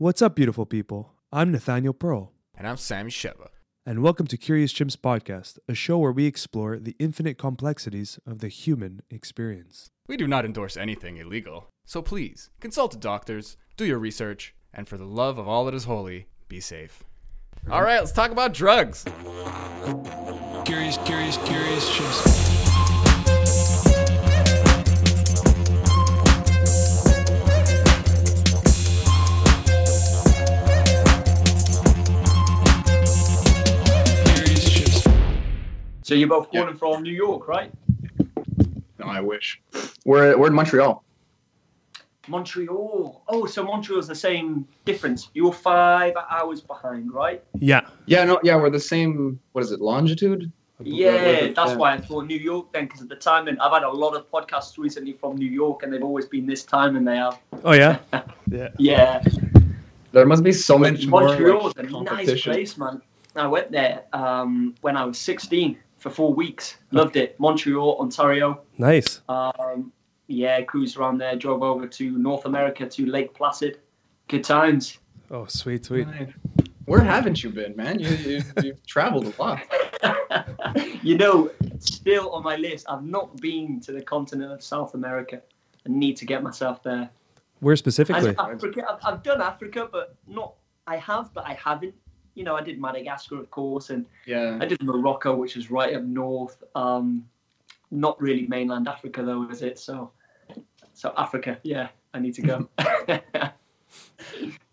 What's up, beautiful people? I'm Nathaniel Pearl, And I'm Sammy Sheva. and welcome to Curious Chimps Podcast, a show where we explore the infinite complexities of the human experience. We do not endorse anything illegal, so please consult the doctors, do your research, and for the love of all that is holy, be safe. All right, let's talk about drugs. Curious, curious, curious chimps. So you're both born Yeah. and from New York, right? No, I wish. We're we're in Montreal. Montreal. Oh, so Montreal's the same difference. You're five hours behind, right? Yeah, Yeah, no, yeah, we're the same. What is it? Longitude? Yeah, that's yeah. why I thought New York then, because of the timing. I've had a lot of podcasts recently from New York, and they've always been this time, and they are. Oh yeah, yeah. Yeah, There must be so much more Montreal's like, a nice place, man. I went there um, when I was 16 for four weeks. Loved it. Montreal, Ontario. Nice. Um, yeah, cruised around there. Drove over to North America to Lake Placid. Good times. Oh, sweet, sweet. Right. Where haven't you been, man? You, you you've traveled a lot. you know, still on my list, I've not been to the continent of South America. I need to get myself there. Where And specifically? Africa, I've, I've done Africa, but not. I have, but I haven't. You know, I did Madagascar, of course, and Yeah. I did Morocco, which is right up north. Um, not really mainland Africa, though, is it? So, so Africa, yeah, I need to go.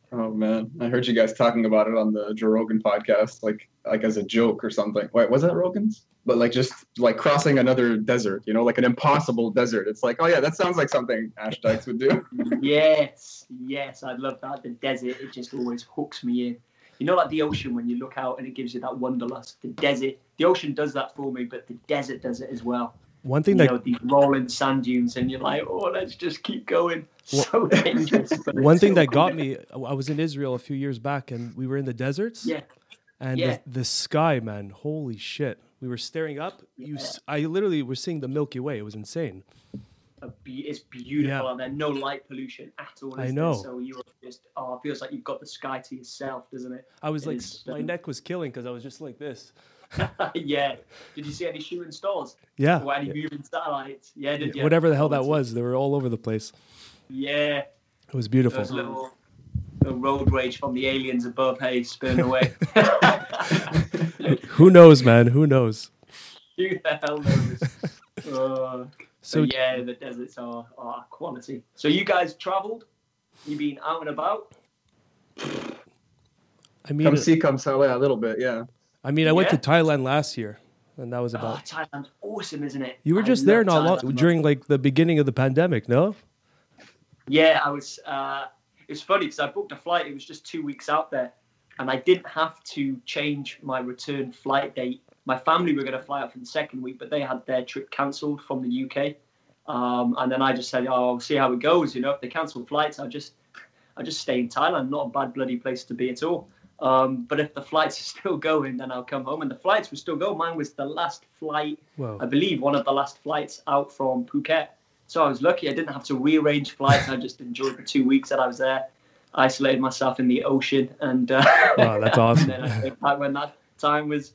Oh man, I heard you guys talking about it on the Joe Rogan podcast, like like as a joke or something. Wait, was that Rogan's? But like just like crossing another desert, you know, like an impossible desert. It's like, oh yeah, that sounds like something Ash Dykes would do. yes, yes, I love that. The desert, it just always hooks me in. You know, like the ocean when you look out and it gives you that wanderlust. The desert, the ocean does that for me, but the desert does it as well. One You thing that know, these rolling sand dunes, and you're like, oh, let's just keep going. So dangerous. one thing so that good. got me. I was in Israel a few years back, and we were in the deserts. Yeah, And Yeah. the, the sky, man, holy shit! We were staring up. You, s- I literally was seeing the Milky Way. It was insane. A be- it's beautiful Yeah. out there. No light pollution at all. I know. There? So you're just, oh, it feels like you've got the sky to yourself, doesn't it? I was It like, is my stunning. neck was killing because I was just like this. yeah. Did you see any shooting stars? Yeah. Or any moving satellites? Yeah, did you? Whatever the hell that was, they were all over the place. Yeah. It was beautiful. Those little, little road rage from the aliens above, hey, spin away. Who knows, man? Who knows? Who the hell knows? So so yeah, the deserts are, are quality. So you guys travelled? You been out and about? I mean, come see, come sell, yeah, a little bit, yeah. I mean, I went to Thailand last year, and that was Oh, about. Thailand's awesome, isn't it? You were I just there love not long during like the beginning of the pandemic, no? Yeah, I was. Uh, it's funny because I booked a flight. It was just two weeks out there, and I didn't have to change my return flight date. My family were going to fly out for the second week, but they had their trip cancelled from the UK. Um, and then I just said, "Oh, I'll see how it goes." You know, if they cancel flights, I'll just, I'll just stay in Thailand. Not a bad bloody place to be at all. Um, but if the flights are still going, then I'll come home. And the flights were still going. Mine was the last flight Whoa. I believe one of the last flights out from Phuket. So I was lucky. I didn't have to rearrange flights. I just enjoyed the two weeks that I was there. Isolated myself in the ocean, and uh, Wow, that's awesome. and then I came back when that time was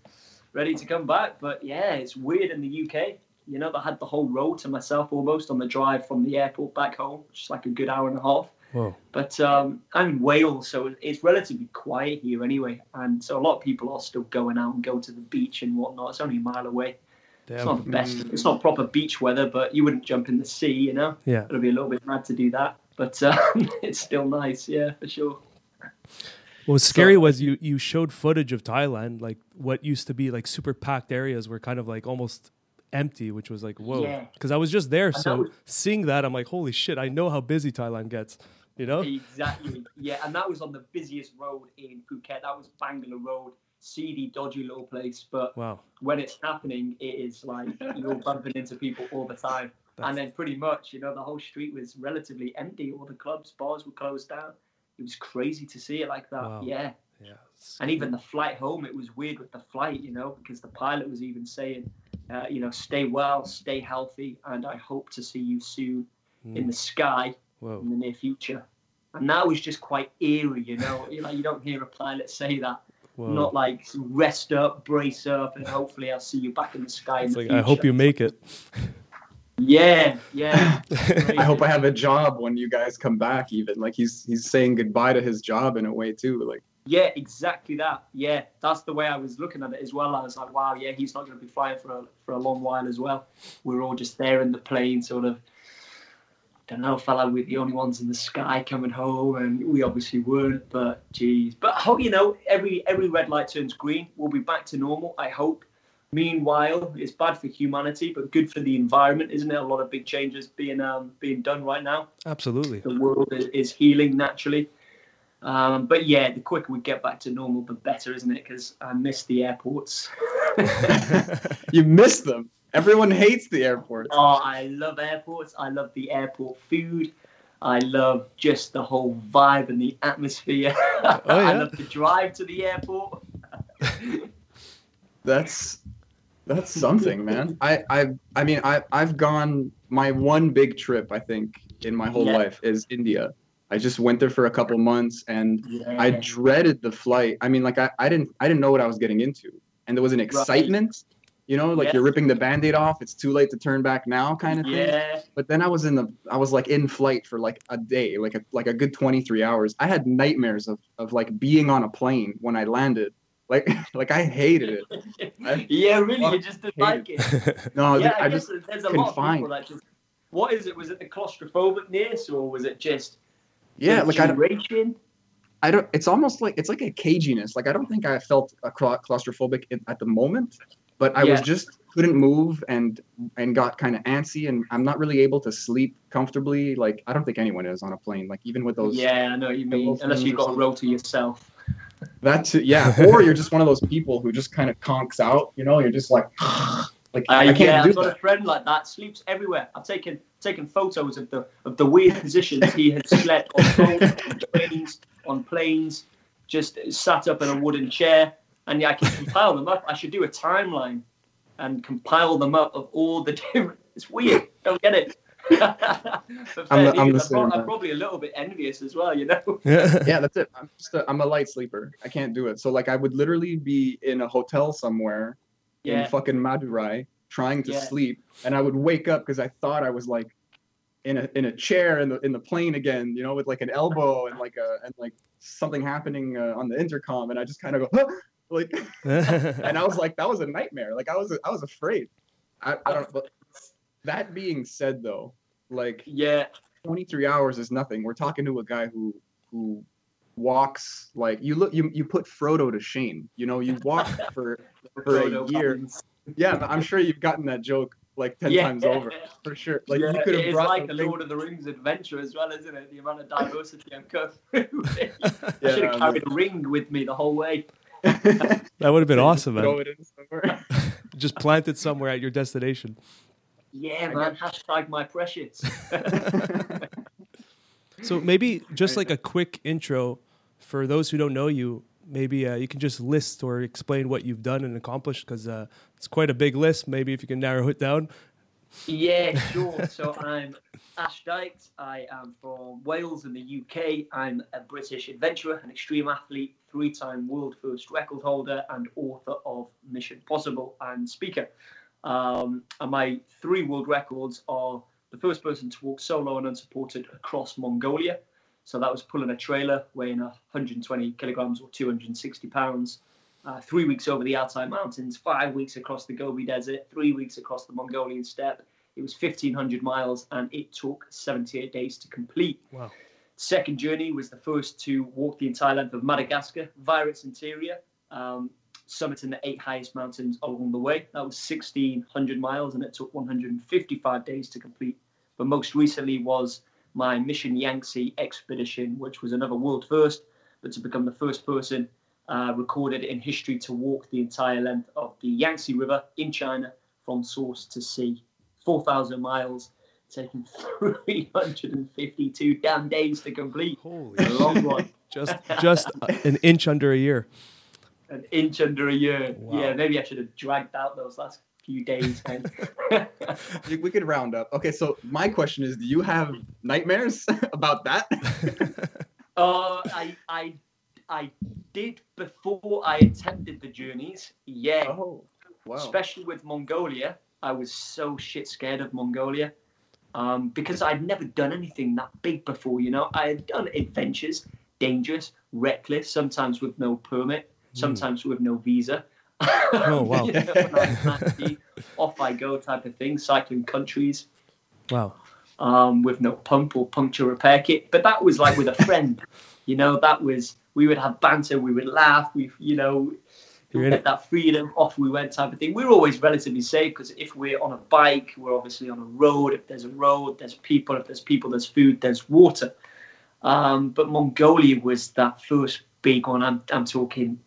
ready to come back. But yeah, it's weird in the UK. You know, I had the whole road to myself almost on the drive from the airport back home, which is like a good hour and a half. Whoa. But um, I'm in Wales, so it's relatively quiet here anyway. And so a lot of people are still going out and go to the beach and whatnot. It's only a mile away. It's not the best. It's not proper beach weather, but you wouldn't jump in the sea, you know. Yeah. It'll be a little bit mad to do that, but um, it's still nice, yeah, for sure. What was scary was you you showed footage of Thailand, like what used to be like super packed areas were kind of like almost empty, which was like whoa. Yeah. Because I was just there, that so was- seeing that, I'm like, holy shit! I know how busy Thailand gets. You know? Exactly, yeah, and that was on the busiest road in Phuket. That was Bangla Road, seedy, dodgy little place. But Wow. when it's happening, it is like you're bumping into people all the time. And then pretty much, you know, the whole street was relatively empty. All the clubs, bars were closed down. It was crazy to see it like that. Wow. Yeah. Yeah. And even the flight home, it was weird with the flight, you know, because the pilot was even saying, uh, you know, stay well, stay healthy, and I hope to see you soon in the sky Whoa. in the near future. And that was just quite eerie, you know. You like you don't hear a pilot say that. Whoa. Not like rest up, brace up, and hopefully I'll see you back in the sky. in the like I hope you make it. Yeah, yeah. I hope I have a job when you guys come back. Even like he's he's saying goodbye to his job in a way too. Like Yeah, exactly that. Yeah, that's the way I was looking at it as well. I was like, wow, yeah, he's not going to be flying for a, for a long while as well. We're all just there in the plane, sort of. I don't know, fella, we're the only ones in the sky coming home, and we obviously weren't. But geez, but how you know, every every red light turns green. We'll be back to normal. I hope. Meanwhile, it's bad for humanity, but good for the environment, isn't it? A lot of big changes being um, being done right now Absolutely. the world is, is healing naturally. Um, but yeah, the quicker we get back to normal, the better, isn't it? Because I miss the airports. you miss them. Everyone hates the airports. Oh, I love airports. I love the airport food. I love just the whole vibe and the atmosphere. I yeah? I love to drive to the airport. That's that's something, man. I I I mean I I've gone my one big trip I think in my whole Yeah. life is India. I just went there for a couple months and Yeah. I dreaded the flight. I mean like I, I didn't I didn't know what I was getting into. And there was an excitement, you know, like Yeah. you're ripping the band-aid off, it's too late to turn back now kind of thing. yeah, But then I was in the I was like in flight for like a day, like a like a good 23 hours. I had nightmares of of like being on a plane when I landed. Like like I hated it. I- yeah, really, you just didn't like it. No, yeah, I, I, guess just there's a lot of confined. people that just. What is it? Was it the claustrophobicness, or was it just yeah, like I don't. I don't. It's almost like it's like a caginess. Like I don't think I felt a claustrophobic in, at the moment, but I was just couldn't move and and got kind of antsy, and I'm not really able to sleep comfortably. Like I don't think anyone is on a plane. Like even with those. Yeah, I know what you mean. Unless you've got a row to yourself. That's yeah. Or you're just one of those people who just kind of conks out. You know, you're just like. Like I, I can't yeah, do I've got that. a friend like that. Sleeps everywhere. I've taken taken photos of the of the weird positions he had slept on on trains, on planes, just sat up in a wooden chair. And yeah, I can compile them up. I should do a timeline and compile them up of all the different. It's weird. Don't get it. but I'm the- I'm the I'm, same, I'm probably a little bit envious as well. You know. yeah. yeah, that's it. I'm just a, I'm a light sleeper. I can't do it. So like I would literally be in a hotel somewhere in fucking Madurai trying to Yeah. sleep, and I would wake up because I thought I was like in a in a chair in the in the plane again, you know, with like an elbow and like a and like something happening uh, on the intercom, and I just kind of go like, and I was like, that was a nightmare. Like I was I was afraid. I, I don't. But that being said, though, like Yeah. 23 hours is nothing. We're talking to a guy who who walks like you look you you put Frodo to shame. You know, you walk for for a year. Baggins. Yeah, but I'm sure you've gotten that joke like 10 Yeah. times over for sure. Like yeah, you could have it's like the something- Lord of the Rings adventure as well, isn't it? The amount of diversity I'm going through. I Yeah, should have carried a ring with me the whole way. That would have been awesome, man. it in somewhere. Just plant it somewhere at your destination. Yeah, man. Hashtag my precious. So maybe just like a quick intro for those who don't know you. Maybe uh, you can just list or explain what you've done and accomplished because uh, it's quite a big list. Maybe if you can narrow it down. yeah, sure. So I'm Ash Dykes. I am from Wales in the UK. I'm a British adventurer, an extreme athlete, three-time world first record holder, and author of Mission Possible and speaker. Um, and my three world records are the first person to walk solo and unsupported across Mongolia. So that was pulling a trailer weighing 120 kilograms or 260 pounds. Uh, three weeks over the Altai Mountains, five weeks across the Gobi Desert, three weeks across the Mongolian steppe. It was 1,500 miles and it took 78 days to complete. Wow. Second journey was the first to walk the entire length of Madagascar via its interior, um, summiting the eight highest mountains along the way. That was 1,600 miles and it took 155 days to complete. But most recently was my Mission Yangtze expedition, which was another world first, but to become the first person uh, recorded in history to walk the entire length of the Yangtze River in China from source to sea. 4,000 miles, taking 352 damn days to complete. Holy A long one. just just an inch under a year. An inch under a year. Wow. Yeah, maybe I should have dragged out those last few days. We we could round up. Okay, so my question is, do you have nightmares about that? uh, I I I did before I attempted the journeys. Yeah, oh, wow. especially with Mongolia. I was so shit scared of Mongolia um, because I'd never done anything that big before. You know, I had done adventures, dangerous, reckless, sometimes with no permit, sometimes with no visa. Oh, wow. You know, I off I go type of thing, cycling countries Wow. um, with no pump or puncture repair kit. But that was like with a friend, you know. That was we would have banter, we would laugh, we you know get that freedom. Off we went type of thing. We're always relatively safe because if we're on a bike, we're obviously on a road. If there's a road, there's people. If there's people, there's food, there's water. Um, but Mongolia was that first big one. I'm I'm talking.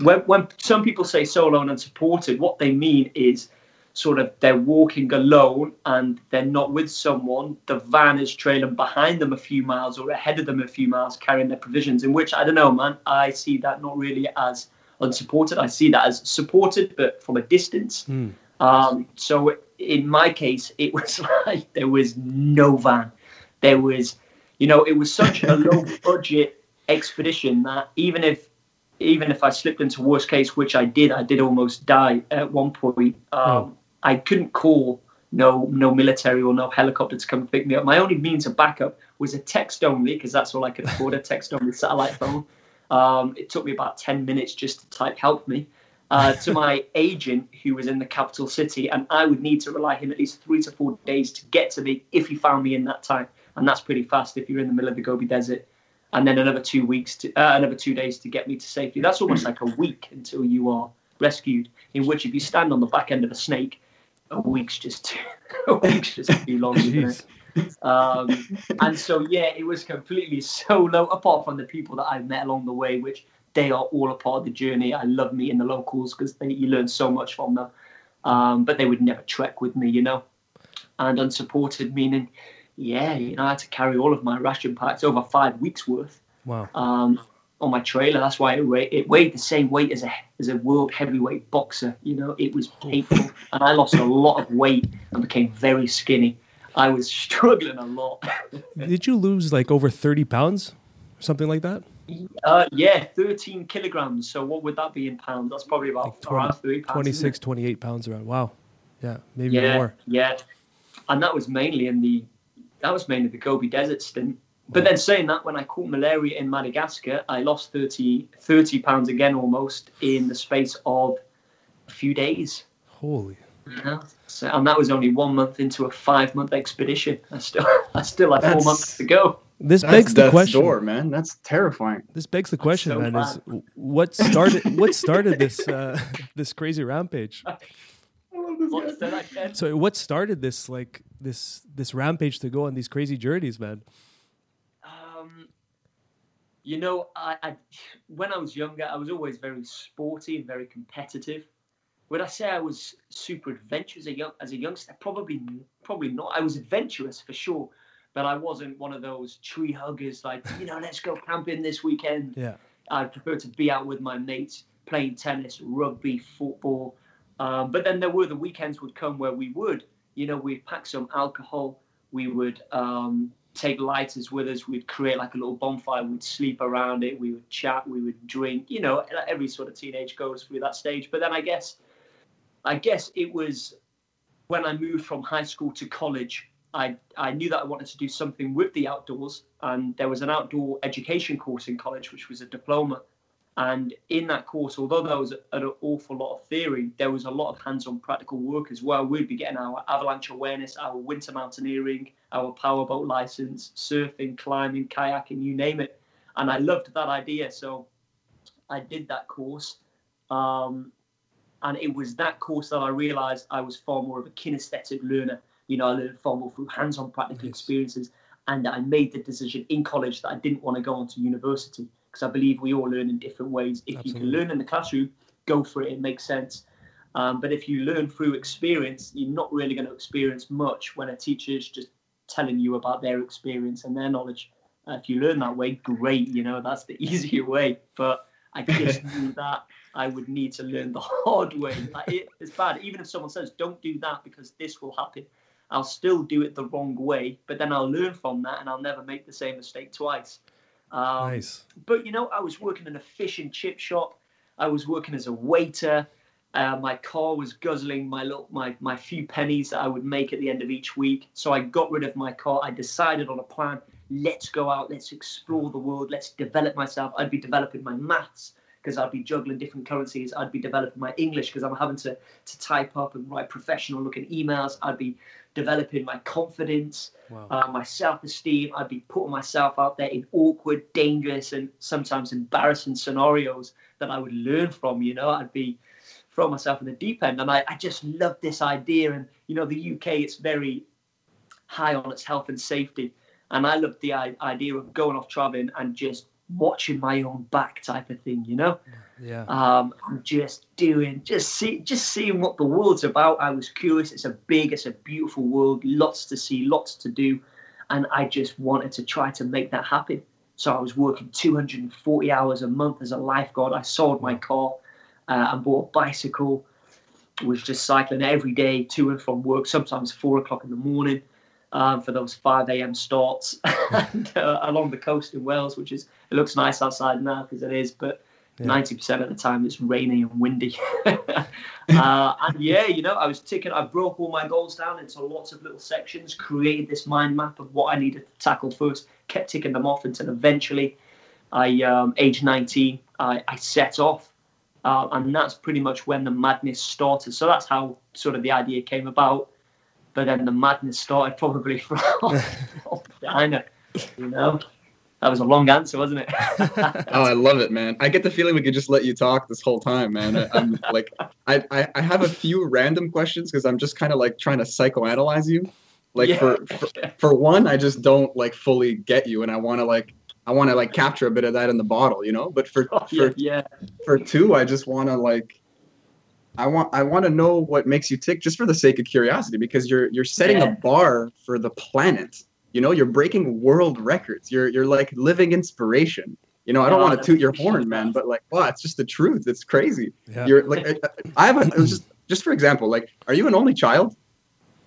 When, when some people say solo and unsupported, what they mean is sort of they're walking alone and they're not with someone. The van is trailing behind them a few miles or ahead of them a few miles carrying their provisions, in which I don't know, man, I see that not really as unsupported. I see that as supported, but from a distance. Hmm. Um, so in my case, it was like there was no van. There was, you know, it was such a low budget expedition that even if even if I slipped into worst case, which I did, I did almost die at one point. Um, Oh. I couldn't call no no military or no helicopter to come pick me up. My only means of backup was a text only because that's all I could afford a text only satellite phone. Um, it took me about ten minutes just to type help me uh, to my agent who was in the capital city, and I would need to rely him at least three to four days to get to me if he found me in that time, and that's pretty fast if you're in the middle of the Gobi Desert. And then another two weeks to uh, another two days to get me to safety. That's almost like a week until you are rescued. In which, if you stand on the back end of a snake, a week's just too, a week's just too long. Um, and so yeah, it was completely solo. Apart from the people that I met along the way, which they are all a part of the journey. I love meeting the locals because you learn so much from them. Um, but they would never trek with me, you know. And unsupported meaning, yeah, you know, I had to carry all of my ration packs over five weeks worth Wow. um, on my trailer. That's why it weighed, it weighed the same weight as a as a world heavyweight boxer. You know, it was painful, and I lost a lot of weight and became very skinny. I was struggling a lot. Did you lose like over 30 pounds? Something like that? Uh, yeah, 13 kilograms. So what would that be in pounds? That's probably about Like 20 around 30 pounds. 26, 28 pounds around. Wow. Yeah. Maybe Yeah, more. yeah. And that was mainly in the that was mainly the Gobi Desert stint. But then saying that, when I caught malaria in Madagascar, I lost 30, 30 pounds again almost in the space of a few days. Holy. You know? So, and that was only one month into a five month expedition. I still, I still had four months to go. This That's begs the question. door, man. That's terrifying. This begs the question, so man. Is what started what started this uh, this crazy rampage? What's that again? So what started this like this this rampage to go on these crazy journeys, man? Um, you know, I, I when I was younger, I was always very sporty and very competitive. Would I say I was super adventurous as a young as a youngster? Probably, probably not. I was adventurous for sure, but I wasn't one of those tree huggers like you know, let's go camping this weekend. Yeah. I prefer to be out with my mates playing tennis, rugby, football. Um, but then there were the weekends would come where we would, you know, we'd pack some alcohol, we would um, take lighters with us, we'd create like a little bonfire, we'd sleep around it, we would chat, we would drink, you know, every sort of teenage goes through that stage. But then I guess, I guess it was when I moved from high school to college. I, I knew that I wanted to do something with the outdoors, and there was an outdoor education course in college, which was a diploma. And in that course, although there was an awful lot of theory, there was a lot of hands-on practical work as well. We'd be getting our avalanche awareness, our winter mountaineering, our powerboat license, surfing, climbing, kayaking, you name it. And I loved that idea, so I did that course. Um, and it was that course that I realized I was far more of a kinesthetic learner. You know, I learned far more through hands-on practical Nice. experiences. And I made the decision in college that I didn't want to go on to university because I believe we all learn in different ways. If you can learn in the classroom, go for it. It makes sense. Um, but if you learn through experience, you're not really going to experience much when a teacher's just telling you about their experience and their knowledge. Uh, if you learn that way, great. You know, that's the easier way. But I just knew that I would need to learn the hard way. Like it, it's bad. Even if someone says, "Don't do that because this will happen," I'll still do it the wrong way. But then I'll learn from that, and I'll never make the same mistake twice. Um, nice. but you know, I was working in a fish and chip shop. I was working as a waiter. Uh, my car was guzzling my little my my few pennies that I would make at the end of each week. So I got rid of my car. I decided on a plan. Let's go out. Let's explore the world. Let's develop myself. I'd be developing my maths because I'd be juggling different currencies. I'd be developing my English because I'm having to to type up and write professional looking emails. I'd be developing my confidence, Wow. uh, my self esteem. I'd be putting myself out there in awkward, dangerous, and sometimes embarrassing scenarios that I would learn from. You know, I'd be throw myself in the deep end, and I, I just love this idea. And you know, the UK it's very high on its health and safety, and I love the idea of going off traveling and just watching my own back type of thing. You know yeah. um, and just doing, just see, just seeing what the world's about. I was curious. It's a big, it's a beautiful world. Lots to see, lots to do, and I just wanted to try to make that happen. So I was working 240 hours a month as a lifeguard. I sold my car uh, and bought a bicycle. Was just cycling every day to and from work. Sometimes four o'clock in the morning. Um, for those 5 a.m. starts and, uh, along the coast in Wales, which is it looks nice outside now because it is, but ninety percent of the time it's rainy and windy. uh, and yeah, you know, I was ticking. I broke all my goals down into lots of little sections, created this mind map of what I needed to tackle first, kept ticking them off until eventually, I um, age nineteen, I, I set off, uh, and that's pretty much when the madness started. So that's how sort of the idea came about. But then the madness started probably from, from China, you know. That was a long answer, wasn't it? Oh, I love it, man. I get the feeling we could just let you talk this whole time, man. I, I'm like, I, I, I have a few random questions because I'm just kind of like trying to psychoanalyze you. Like Yeah. for, for for one, I just don't like fully get you, and I want to like I want to like capture a bit of that in the bottle, you know. But for Oh, yeah, for yeah. for two, I just want to like. I want I want to know what makes you tick just for the sake of curiosity because you're you're setting Yeah. a bar for the planet. You know, you're breaking world records. You're you're like living inspiration. You know, I don't Oh, want to toot your horn, man, but like, wow, it's just the truth. It's crazy. Yeah. You're like, I- I have a it was just just for example, like, are you an only child?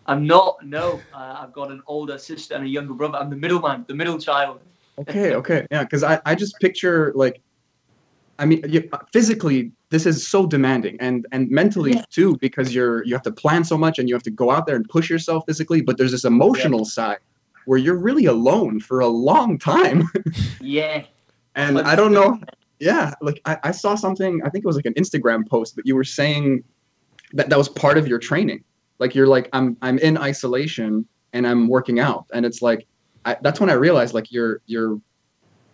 I'm not. No, uh, I've got an older sister and a younger brother. I'm the middleman, the middle child. Okay, okay, yeah, because I I just picture like, I mean, you, uh, physically this is so demanding, and and mentally Yeah. too, because you're you have to plan so much and you have to go out there and push yourself physically, but there's this emotional side where you're really alone for a long time, Yeah, and I don't know. Yeah, like I, I saw something. I think it was like an Instagram post, but you were saying that that was part of your training. Like you're like I'm I'm in isolation and I'm working out, and it's like I, that's when I realized like you're you're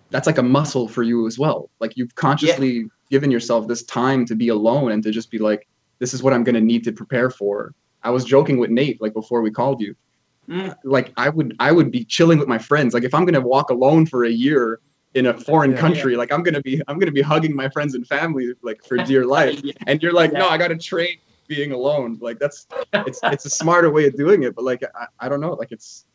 that's like a muscle for you as well. Like you've consciously given yourself this time to be alone and to just be like, this is what I'm gonna need to prepare for. I was joking with Nate like before we called you. Mm. Like I would I would be chilling with my friends. Like if I'm gonna walk alone for a year in a foreign Yeah. country, like I'm gonna be I'm gonna be hugging my friends and family like for dear life. Yeah. And you're like, no, I gotta train being alone. Like that's it's it's a smarter way of doing it. But like I, I don't know. Like it's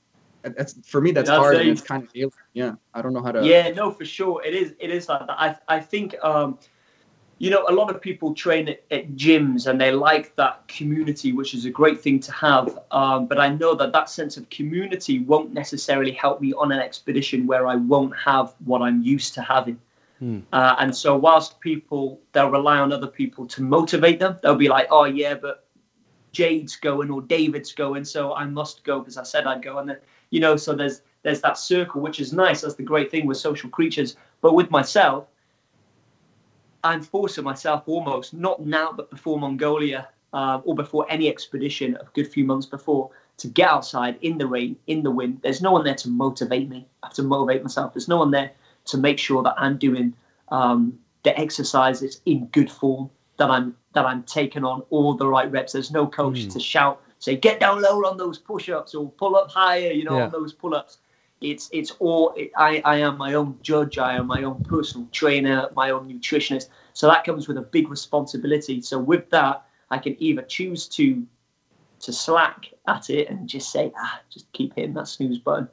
that's for me that's That's hard it. and it's kind of alien. Yeah, I don't know how to. yeah, no, for sure. It is. It is like that. I, I think, um, you know, a lot of people train at, at gyms and they like that community, which is a great thing to have. Um, but I know that that sense of community won't necessarily help me on an expedition where I won't have what I'm used to having. Hmm. Uh, and so, whilst people they'll rely on other people to motivate them, they'll be like, "Oh yeah, but Jade's going or David's going, so I must go because I said I'd go." And then, you know, so there's there's that circle, which is nice. That's the great thing with social creatures. But with myself, I'm forcing myself almost, not now, but before Mongolia uh, or before any expedition, a good few months before, to get outside in the rain, in the wind. There's no one there to motivate me. I have to motivate myself. There's no one there to make sure that I'm doing um, the exercises in good form, that I'm that I'm taking on all the right reps. There's no coach Mm. to shout, say, get down low on those push-ups or pull up higher, you know, Yeah. on those pull-ups. It's it's all it, I, I am my own judge. I am my own personal trainer, my own nutritionist. So that comes with a big responsibility. So with that, I can either choose to to slack at it and just say, ah, just keep hitting that snooze button.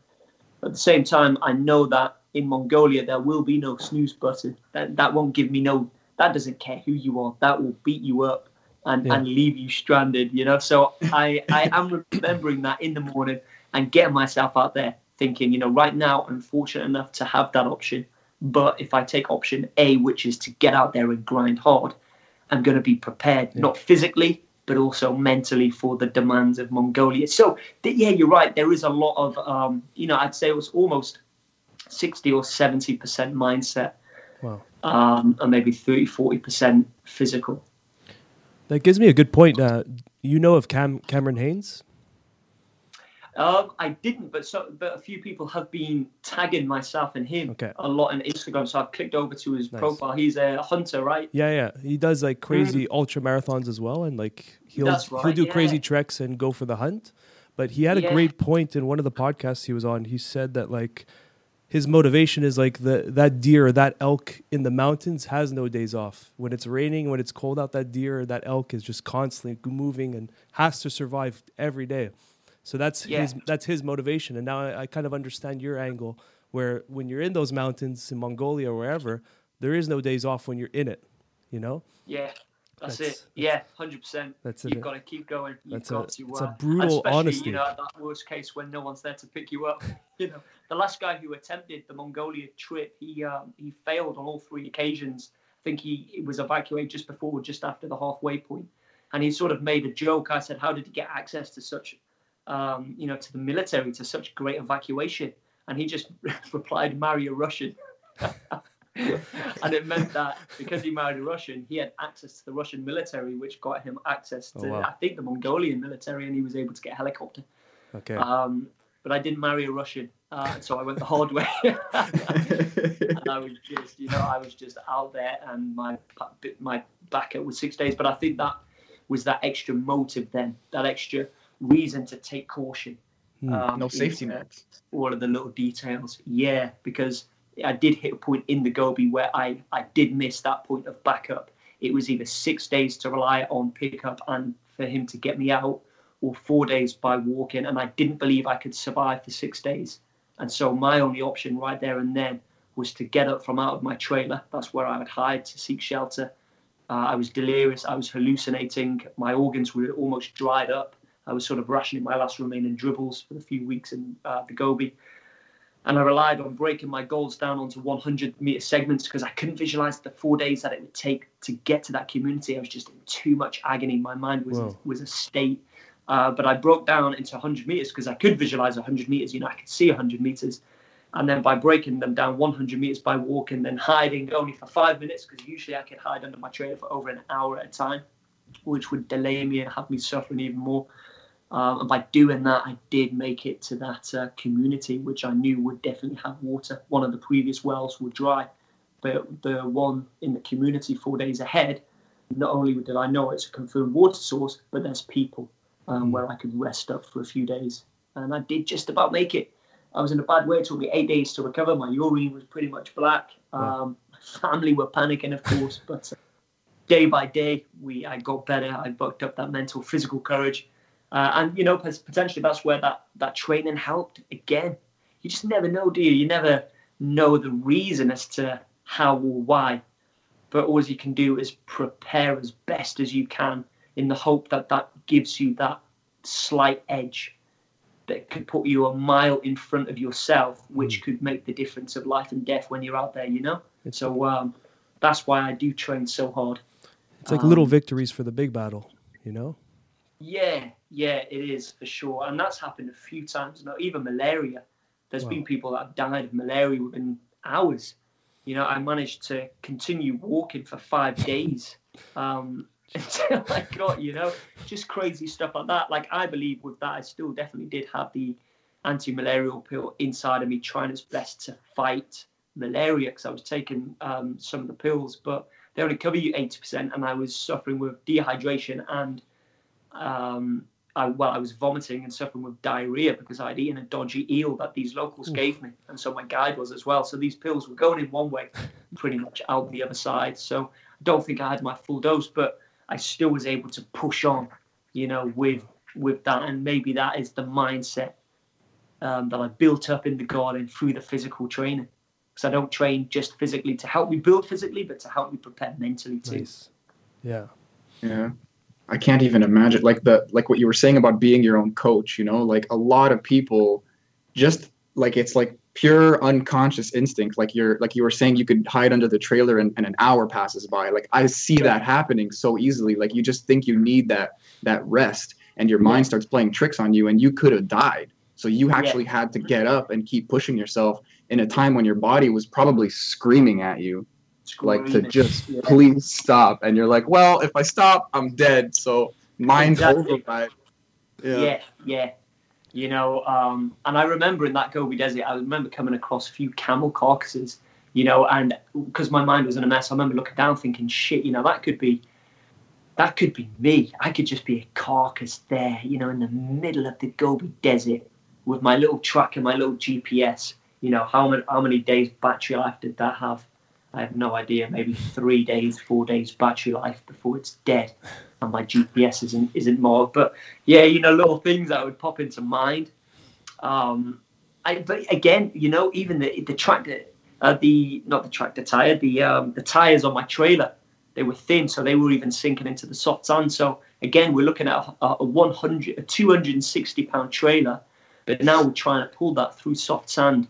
But at the same time, I know that in Mongolia there will be no snooze button. That that won't give me no. That doesn't care who you are. That will beat you up and, Yeah. and leave you stranded. You know. So I I am remembering that in the morning and getting myself out there, thinking, you know, right now I'm fortunate enough to have that option. But if I take option A, which is to get out there and grind hard, I'm going to be prepared, not physically, but also mentally for the demands of Mongolia. So, yeah, you're right. There is a lot of, um, you know, I'd say it was almost 60 or 70% mindset, Wow. um, and maybe 30, 40% physical. That gives me a good point. Uh, you know of Cam Cameron Hanes? Um, I didn't, but so but a few people have been tagging myself and him Okay. a lot on Instagram. So I've clicked over to his Nice. profile. He's a hunter, right? Yeah, yeah. He does like crazy ultra marathons as well, and like he'll Mm. That's he'll do yeah. crazy treks and go for the hunt. But he had a Yeah. great point in one of the podcasts he was on. He said that like his motivation is like the that deer or that elk in the mountains has no days off. When it's raining, when it's cold out, that deer or that elk is just constantly moving and has to survive every day. So that's Yeah. his that's his motivation. And now I, I kind of understand your angle, where when you're in those mountains in Mongolia or wherever, there is no days off when you're in it. You know, Yeah, that's, That's- it. Yeah, hundred percent. that's it. You've got to keep going. You've That's a- got to. it's a uh, brutal especially, honesty. You know, at that worst case when no one's there to pick you up. You know, the last guy who attempted the Mongolia trip, he um, he failed on all three occasions. I think he, was evacuated just before, or just after the halfway point, and he sort of made a joke. I said, "How did he get access to such, um, you know, to the military, to such great evacuation?" And he just replied, "Marry a Russian." and it meant that because he married a Russian, he had access to the Russian military, which got him access to, Oh, wow. I think, the Mongolian military, and he was able to get a helicopter. Okay. Um, but I didn't marry a Russian, uh, so I went the hard way. and I was just, you know, I was just out there, and my my backup was six days. But I think that was that extra motive then, that extra reason to take caution. Hmm. Um, no safety nets. All of the little details, yeah, because I did hit a point in the Gobi where I I did miss that point of backup. It was either six days to rely on pickup and for him to get me out, or four days by walking, and I didn't believe I could survive for six days. And so my only option right there and then was to get up from out of my trailer. That's where I would hide to seek shelter. Uh, I was delirious. I was hallucinating. My organs were almost dried up. I was sort of rationing my last remaining dribbles for the few weeks in uh, the Gobi. And I relied on breaking my goals down onto 100 meter segments because I couldn't visualize the four days that it would take to get to that community. I was just in too much agony. My mind was Whoa. was a state. Uh, but I broke down into 100 meters because I could visualize 100 meters. You know, I could see 100 meters. And then by breaking them down 100 meters by walking, then hiding only for five minutes because usually I could hide under my trailer for over an hour at a time, which would delay me and have me suffering even more. Um, and by doing that, I did make it to that uh, community, which I knew would definitely have water. One of the previous wells were dry, but the one in the community four days ahead, not only did I know it's a confirmed water source, but there's people um, where I could rest up for a few days. And I did just about make it. I was in a bad way. It took me eight days to recover. My urine was pretty much black. Um, my family were panicking, of course, but uh, day by day, we I got better. I bucked up that mental, physical courage, uh, and you know, potentially that's where that that training helped. Again, you just never know, do you? You never know the reason as to how or why, but all you can do is prepare as best as you can in the hope that that gives you that slight edge that could put you a mile in front of yourself, which could make the difference of life and death when you're out there. You know. So um, that's why I do train so hard. It's like little um, victories for the big battle, you know? Yeah, yeah, it is for sure, and that's happened a few times. Now, even malaria, there's Wow. been people that have died of malaria within hours. You know, I managed to continue walking for five days um, until I got, you know, just crazy stuff like that. Like I believe with that, I still definitely did have the anti-malarial pill inside of me, trying its best to fight malaria because I was taking um, some of the pills, but they only cover you 80%, and I was suffering with dehydration and um, I, well, I was vomiting and suffering with diarrhea because I'd eaten a dodgy eel that these locals gave me, and so my guide was as well. So these pills were going in one way, pretty much out the other side. So I don't think I had my full dose, but I still was able to push on, you know, with with that, and maybe that is the mindset um, that I built up in the garden through the physical training. because I don't train just physically to help me build physically, but to help me prepare mentally too. Nice. Yeah. Yeah. I can't even imagine like the like what you were saying about being your own coach, you know, like a lot of people just like it's like pure unconscious instinct. Like you're like you were saying you could hide under the trailer and, and an hour passes by. Like I see that happening so easily. Like you just think you need that that rest and your mind starts playing tricks on you and you could have died. So you actually had to get up and keep pushing yourself in a time when your body was probably screaming at you like to just Yeah. please stop and you're like well if i stop i'm dead so mine's Exactly. over by yeah. yeah, You know, um, and I remember in that Gobi Desert, I remember coming across a few camel carcasses. You know, and because my mind was in a mess, I remember looking down, thinking, "Shit, you know, that could be, that could be me. I could just be a carcass there, you know, in the middle of the Gobi Desert with my little tracker, my little GPS. You know, how many how many days battery life did that have? I have no idea. Maybe three days, four days battery life before it's dead, and my GPS isn't isn't marked. But yeah, you know, little things that would pop into mind. Um, I, but again, you know, even the the tractor, uh, the not the tractor tire, the um, the tires on my trailer, they were thin, so they were even sinking into the soft sand. So again, we're looking at a, a 100, a 260 pound trailer, but now we're trying to pull that through soft sand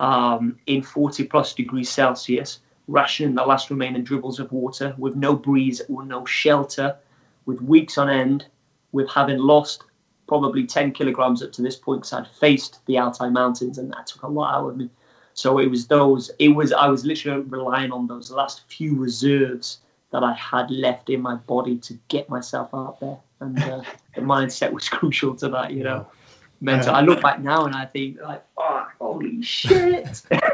um, in 40 plus degrees Celsius, rationing the last remaining dribbles of water with no breeze or no shelter, with weeks on end, with having lost probably 10 kilograms up to this point because I'd faced the Altai Mountains and that took a lot out of me. So it was those, it was, I was literally relying on those last few reserves that I had left in my body to get myself out there. And uh, the mindset was crucial to that, you know. Mental. I look back now and I think, like, oh, holy shit.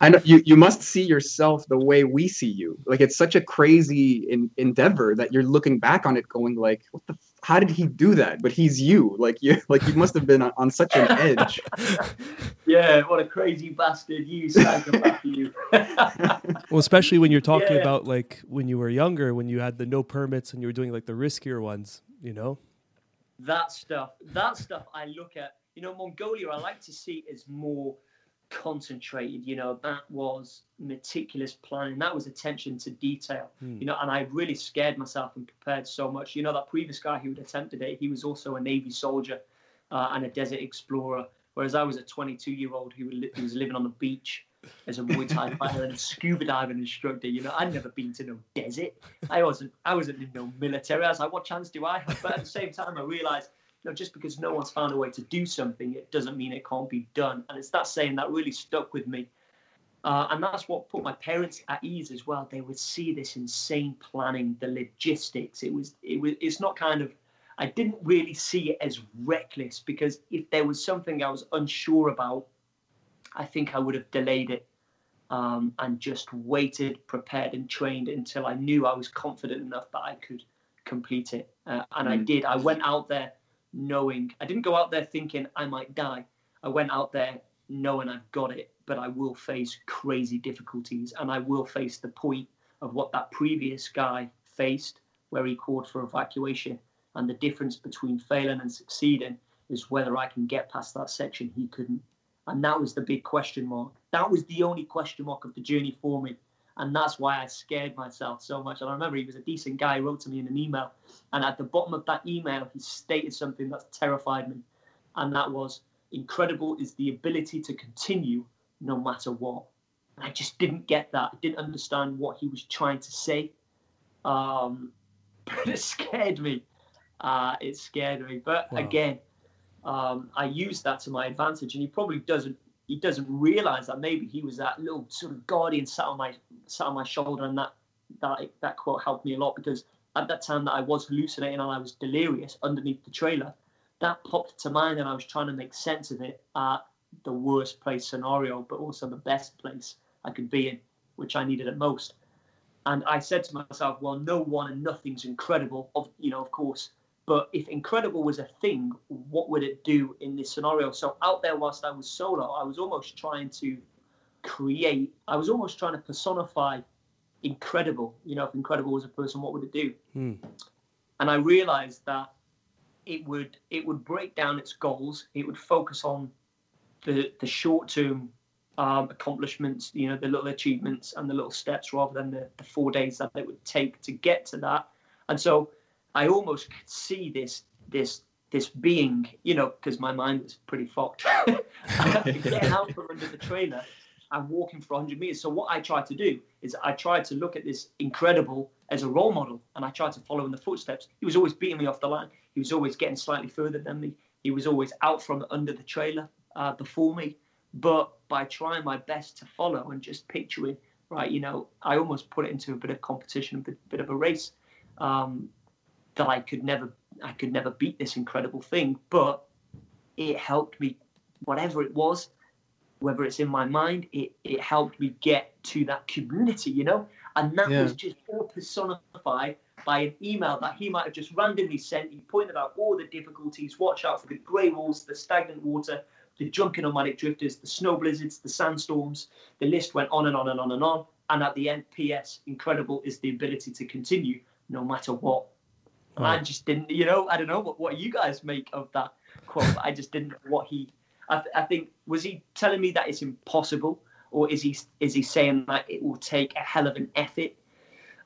I know you, you must see yourself the way we see you. Like it's such a crazy in, endeavor that you're looking back on it going like, what the, f- how did he do that? But he's you like you, like you must have been on, on such an edge. yeah, what a crazy bastard you, psychopath you. Well, especially when you're talking Yeah. about like when you were younger, when you had the no permits and you were doing like the riskier ones, you know? that stuff that stuff i look at you know mongolia i like to see as more concentrated you know that was meticulous planning that was attention to detail Hmm. you know and i really scared myself and prepared so much you know that previous guy who had attempted it he was also a navy soldier uh, and a desert explorer whereas i was a 22 year old who, was living on the beach as a Muay Thai fighter and a scuba diving instructor. You know, I'd never been to no desert. I wasn't. I wasn't in no military. I was like, what chance do I have? But at the same time, I realised, know, just because no one's found a way to do something, it doesn't mean it can't be done. And it's that saying that really stuck with me. Uh, and that's what put my parents at ease as well. They would see this insane planning, the logistics. It was. It was. It's not kind of. I didn't really see it as reckless because if there was something I was unsure about, I think I would have delayed it um, and just waited, prepared, and trained until I knew I was confident enough that I could complete it. Uh, and I Mm. did. I went out there knowing, I didn't go out there thinking I might die. I went out there knowing I've got it, but I will face crazy difficulties and I will face the point of what that previous guy faced, where he called for evacuation. And the difference between failing and succeeding is whether I can get past that section he couldn't. And that was the big question mark. That was the only question mark of the journey for me. And that's why I scared myself so much. And I remember he was a decent guy, he wrote to me in an email. And at the bottom of that email, he stated something that terrified me. And that was incredible is the ability to continue no matter what. And I just didn't get that. I didn't understand what he was trying to say. Um, but it scared me. Uh, it scared me. But Wow. again, um, I used that to my advantage, and he probably doesn't. He doesn't realize that maybe he was that little sort of guardian sat on my sat on my shoulder, and that that that quote helped me a lot because at that time that I was hallucinating and I was delirious underneath the trailer, that popped to mind, and I was trying to make sense of it at the worst place scenario, but also the best place I could be in, which I needed at most. And I said to myself, well, no one and nothing's incredible, of you know, of course. But if incredible was a thing, what would it do in this scenario? So out there, whilst I was solo, I was almost trying to create. I was almost trying to personify incredible. You know, if incredible was a person, what would it do? Hmm. And I realized that it would it would break down its goals. It would focus on the the short term um, accomplishments, you know, the little achievements and the little steps rather than the, the four days that it would take to get to that. And so I almost could see this this this being, you know, because my mind was pretty fucked, getting out from under the trailer and walking for 100 meters. So what I tried to do is I tried to look at this incredible as a role model, and I tried to follow in the footsteps. He was always beating me off the line. He was always getting slightly further than me. He was always out from under the trailer uh, before me. But by trying my best to follow and just picturing, right, you know, I almost put it into a bit of competition, a bit, bit of a race. Um, that I could never I could never beat this incredible thing, but it helped me, whatever it was, whether it's in my mind, it, it helped me get to that community, you know? And that Yeah. was just all personified by an email that he might have just randomly sent. He pointed out all the difficulties, watch out for the grey walls, the stagnant water, the drunken nomadic drifters, the snow blizzards, the sandstorms. The list went on and on and on and on. And at the end, P.S. Incredible is the ability to continue no matter what. And I just didn't, you know, I don't know what, what you guys make of that quote. I just didn't know what he, I, th- I think, was he telling me that it's impossible or is he is he saying that it will take a hell of an effort?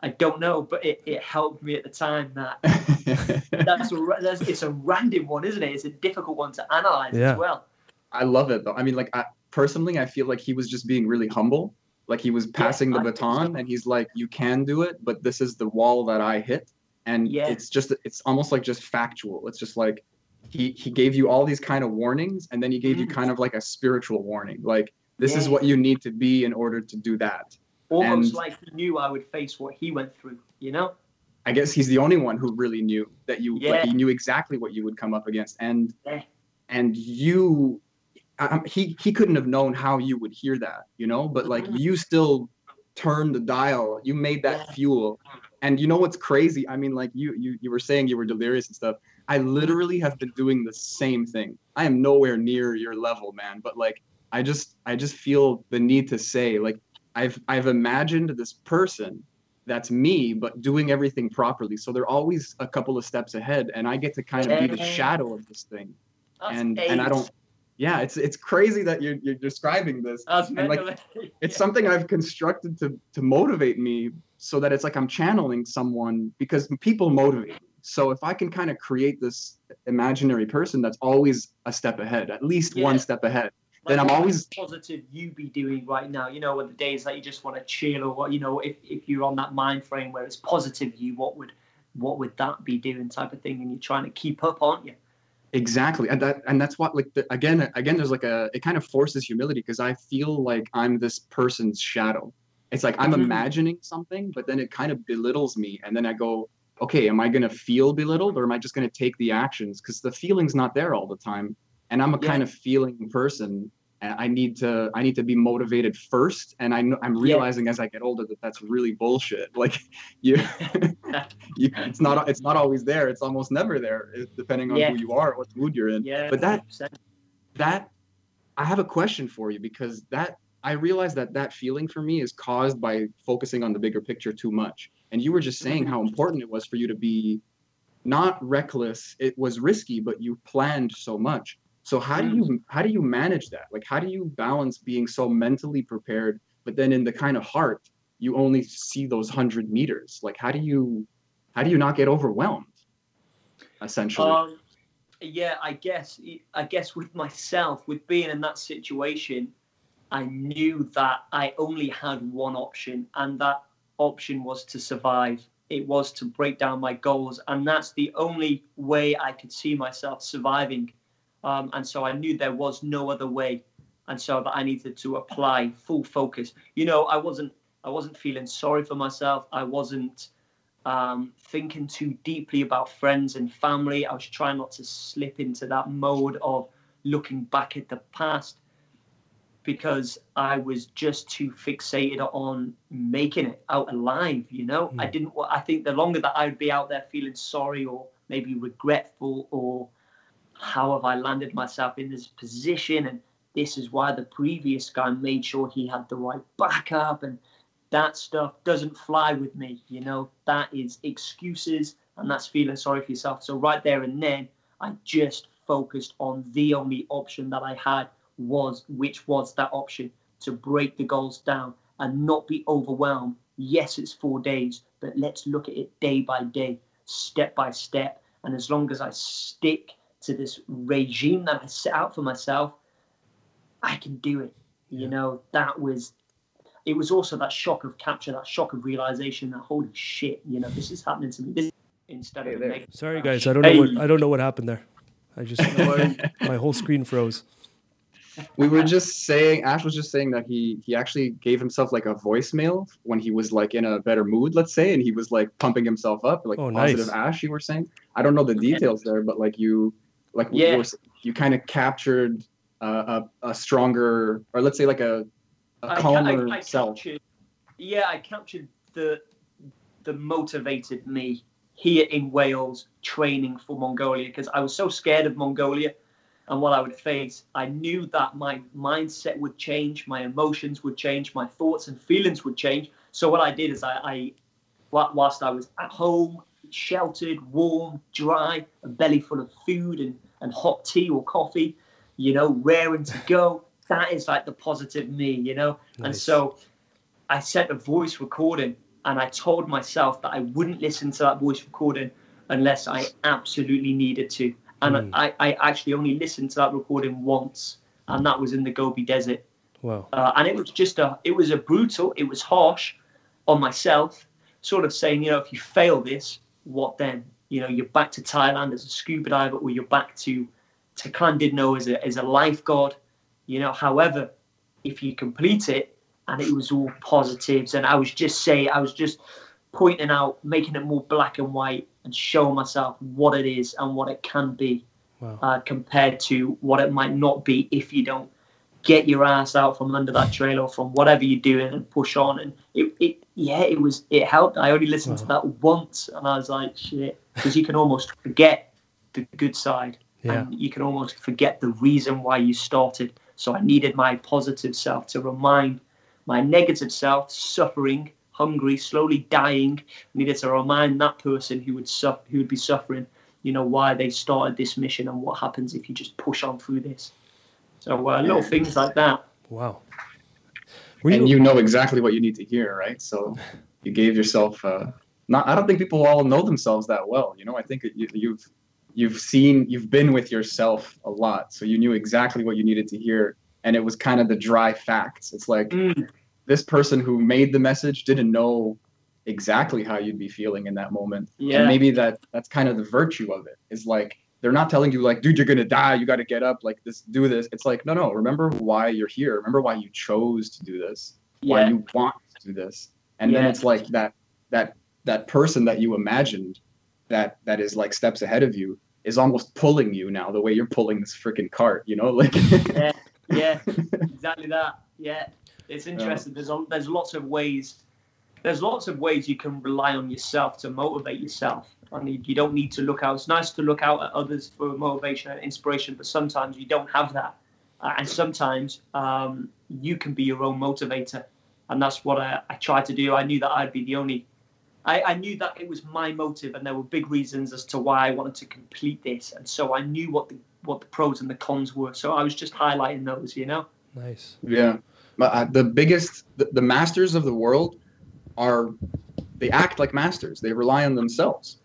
I don't know, but it, it helped me at the time that that's, a, that's it's a random one, isn't it? It's a difficult one to analyze Yeah. as well. I love it though. I mean, like I, personally, I feel like he was just being really humble. Like he was passing the I baton, so. and he's like, "You can do it, but this is the wall that I hit." And Yeah. it's just, it's almost like just factual. It's just like he he gave you all these kind of warnings, and then he gave you Mm. kind of like a spiritual warning, like this is what you need to be in order to do that. Almost And- like he knew I would face what he went through, you know? I guess he's the only one who really knew that you like Yeah. he knew exactly what you would come up against and Yeah. and you um, he he couldn't have known how you would hear that you know but like Mhm. you still turned the dial you made that Yeah. fuel and you know what's crazy? I mean like you you you were saying you were delirious and stuff. I literally have been doing the same thing. I am nowhere near your level man. But like i just i just feel the need to say like i've i've imagined this person that's me but doing everything properly. So they're always a couple of steps ahead and i get to kind of be the shadow of this thing. That's and and i don't yeah it's it's crazy that you're you're describing this and, like, it's Yeah. something I've constructed to to motivate me so that it's like I'm channeling someone because people motivate me. So if I can kind of create this imaginary person that's always a step ahead, at least one step ahead, Like, then I'm always positive you be doing right now. You know, on the days that you just want to chill, or what you know, if if you're on that mind frame where it's positive you, what would what would that be doing, type of thing, and you're trying to keep up, aren't you? Exactly and that and that's what like the, again again there's like a it kind of forces humility because I feel like I'm this person's shadow. It's like I'm Mhm. imagining something, but then it kind of belittles me, and then I go, okay, am I gonna feel belittled or am I just gonna take the actions? Because the feeling's not there all the time, and I'm a Yeah. kind of feeling person, and I need to I need to be motivated first, and I know I'm realizing as I get older that that's really bullshit. Like you, you it's not it's not always there. It's almost never there, eh, depending on Yeah. who you are, what mood you're in. Yeah, But that 100%. that I have a question for you because that I realize that that feeling for me is caused by focusing on the bigger picture too much. And you were just saying how important it was for you to be not reckless. It was risky, but you planned so much. So how do you how do you manage that? Like how do you balance being so mentally prepared, but then in the kind of heart you only see those hundred meters? Like how do you how do you not get overwhelmed? Essentially. Um, yeah, I guess I guess with myself, with being in that situation, I knew that I only had one option, and that option was to survive. It was to break down my goals, and that's the only way I could see myself surviving. Um, and so I knew there was no other way, and so that I needed to apply full focus. You know, I wasn't I wasn't feeling sorry for myself. I wasn't um, thinking too deeply about friends and family. I was trying not to slip into that mode of looking back at the past because I was just too fixated on making it out alive. You know, I didn't. I think the longer that I'd be out there feeling sorry or maybe regretful or how have I landed myself in this position and this is why the previous guy made sure he had the right backup and that stuff doesn't fly with me. You know, that is excuses and that's feeling sorry for yourself. So right there and then, I just focused on the only option that I had was which was that option to break the goals down and not be overwhelmed. Yes, it's four days, but let's look at it day by day, step by step. And as long as I stick to this regime that I set out for myself, I can do it. You know, that was it was also that shock of capture, that shock of realization that holy shit, you know, this is happening to me. This instead Hey of there. Sorry guys, I don't know what I don't know what happened there. I just my whole screen froze. we were just saying ash was just saying that he he actually gave himself like a voicemail when he was like in a better mood let's say and he was like pumping himself up like Oh, positive nice. ash you were saying i don't know the details there but like you like you Yeah. you kind of captured uh, a, a stronger or let's say like a, ca- calmer I, I self yeah, I captured the the motivated me here in Wales training for Mongolia because I was so scared of Mongolia and what I would face. I knew that my mindset would change, my emotions would change, my thoughts and feelings would change. So what I did is I, I whilst I was at home, sheltered, warm, dry, a belly full of food and, and hot tea or coffee, you know, raring to go. That is like the positive me, you know? And so I sent a voice recording and I told myself that I wouldn't listen to that voice recording unless I absolutely needed to. And Hmm. I, I actually only listened to that recording once, and that was in the Gobi Desert. Wow. Uh, and it was just a, it was a brutal, it was harsh on myself, sort of saying, you know, if you fail this, what then? You know, you're back to Thailand as a scuba diver, or you're back to to Llandudno as a as a lifeguard. You know, however, if you complete it, and it was all positives, and I was just saying, I was just pointing out, making it more black and white, and showing myself what it is and what it can be Wow. uh, compared to what it might not be if you don't get your ass out from under that trailer or from whatever you're doing and push on. And it, it yeah, it was it helped. I only listened to that once, and I was like, shit, because you can almost forget the good side, Yeah. and you can almost forget the reason why you started. So I needed my positive self to remind my negative self, suffering, hungry, slowly dying, needed to remind that person who would suffer, who would be suffering, you know, why they started this mission and what happens if you just push on through this. So uh, little things like that. Wow. Were and you know exactly what you need to hear right so you gave yourself uh not i don't think people all know themselves that well you know? I think you, you've you've seen you've been with yourself a lot so you knew exactly what you needed to hear and it was kind of the dry facts. It's like Mm, this person who made the message didn't know exactly how you'd be feeling in that moment. Yeah. and maybe that that's kind of the virtue of it is like they're not telling you like dude you're gonna die you got to get up like this do this. It's like no no remember why you're here. Remember why you chose to do this. Why you want to do this. And then it's like that that that person that you imagined that that is like steps ahead of you is almost pulling you now the way you're pulling this freaking cart you know like yeah, yeah, exactly that. Yeah, it's interesting. There's a, there's lots of ways. There's lots of ways you can rely on yourself to motivate yourself. I mean, you don't need to look out. It's nice to look out at others for motivation and inspiration, but sometimes you don't have that, uh, and sometimes um, you can be your own motivator, and that's what I, I tried to do. I knew that I'd be the only. I, I knew that it was my motive, and there were big reasons as to why I wanted to complete this, and so I knew what the what the pros and the cons were. So I was just highlighting those, you know. nice. yeah but uh, the biggest the, the masters of the world are they act like masters they rely on themselves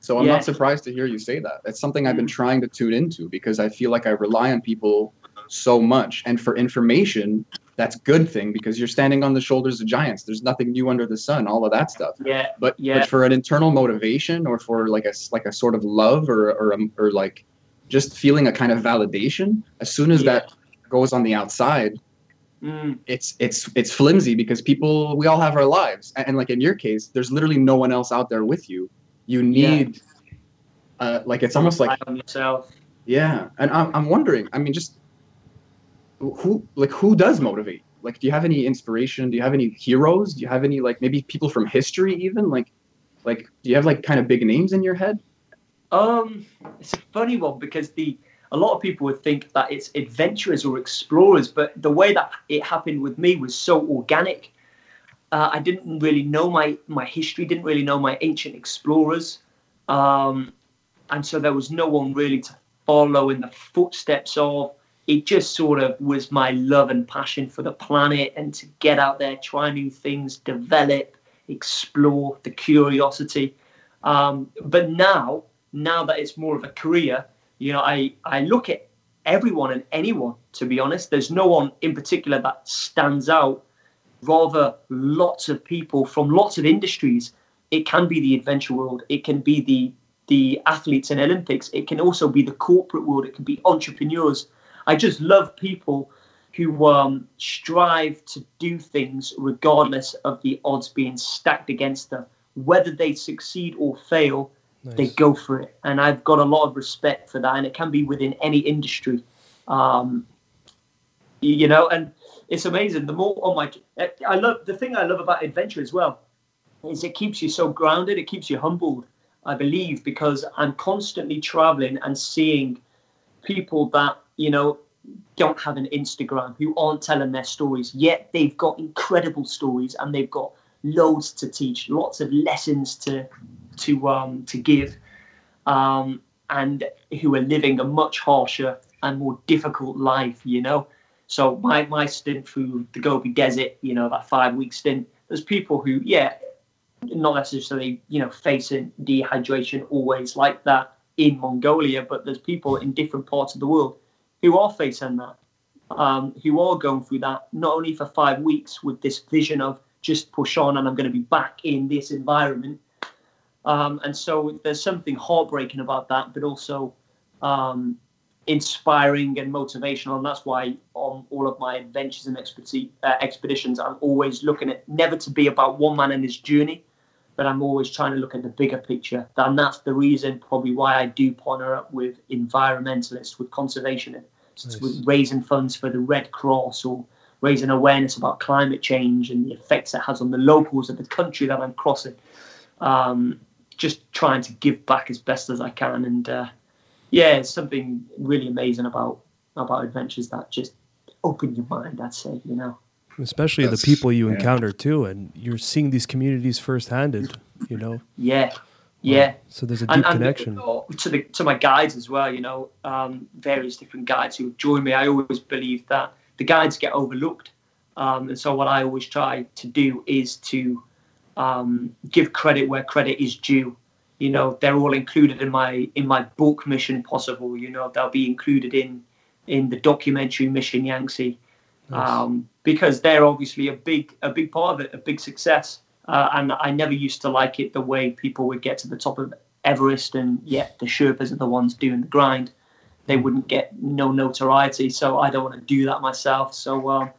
so i'm Yeah. not surprised to hear you say that it's something i've been trying to tune into because i feel like i rely on people so much and for information that's good thing because you're standing on the shoulders of giants. There's nothing new under the sun all of that stuff. Yeah, but Yeah. but for an internal motivation or for like a like a sort of love or or um, or like just feeling a kind of validation as soon as Yeah. that goes on the outside mm, it's it's it's flimsy because people we all have our lives. And, and like in your case there's literally no one else out there with you. You need uh like it's almost like yourself. yeah. And i'm, I'm wondering i mean just who like who does motivate? Like do you have any inspiration? Do you have any heroes? Do you have any like maybe people from history even? Like like do you have like kind of big names in your head? Um, it's a funny one because the a lot of people would think that it's adventurers or explorers, but the way that it happened with me was so organic. Uh, I didn't really know my my history, didn't really know my ancient explorers, um, and so there was no one really to follow in the footsteps of. It just sort of was my love and passion for the planet and to get out there, try new things, develop, explore the curiosity. Um, but now, now that it's more of a career, you know, I, I look at everyone and anyone, to be honest. There's no one in particular that stands out. Rather, lots of people from lots of industries. It can be the adventure world. It can be the the athletes in Olympics. It can also be the corporate world. It can be entrepreneurs. I just love people who um, strive to do things regardless of the odds being stacked against them. Whether they succeed or fail, nice. they go for it. And I've got a lot of respect for that. And it can be within any industry. Um, you know, and it's amazing. The more on my, I love the thing I love about adventure as well is it keeps you so grounded. It keeps you humbled. I believe because I'm constantly traveling and seeing people that you know don't have an Instagram who aren't telling their stories yet they've got incredible stories and they've got loads to teach, lots of lessons to to um, to give, um, and who are living a much harsher and more difficult life. You know, so my my stint through the Gobi Desert, you know, that five week stint, there's people who, yeah, not necessarily, you know, facing dehydration always like that in Mongolia, but there's people in different parts of the world who are facing that, um, who are going through that, not only for five weeks with this vision of just push on and I'm going to be back in this environment. Um, and so there's something heartbreaking about that, but also um, inspiring and motivational. And that's why on all of my adventures and uh, expeditions, I'm always looking at never to be about one man and his journey, but I'm always trying to look at the bigger picture. And that's the reason probably why I do partner up with environmentalists, with conservationists, nice. with raising funds for the Red Cross or raising awareness about climate change and the effects it has on the locals of the country that I'm crossing. Um, just trying to give back as best as I can. And uh, yeah, it's something really amazing about about adventures that just open your mind, I'd say, you know especially That's, the people you yeah. encounter too, and you're seeing these communities first-handed. You know. Yeah. Yeah. so there's a deep and, and connection to the to my guides as well. You know, um, various different guides who join me. I always believe that the guides get overlooked, um, and so what I always try to do is to um, give credit where credit is due. You know, they're all included in my in my book Mission Possible. You know, they'll be included in in the documentary Mission Yangtze um, because they're obviously a big a big part of it, a big success. Uh, and I never used to like it the way people would get to the top of Everest, and yet the Sherpas are the ones doing the grind. They wouldn't get no notoriety, so I don't want to do that myself. So um,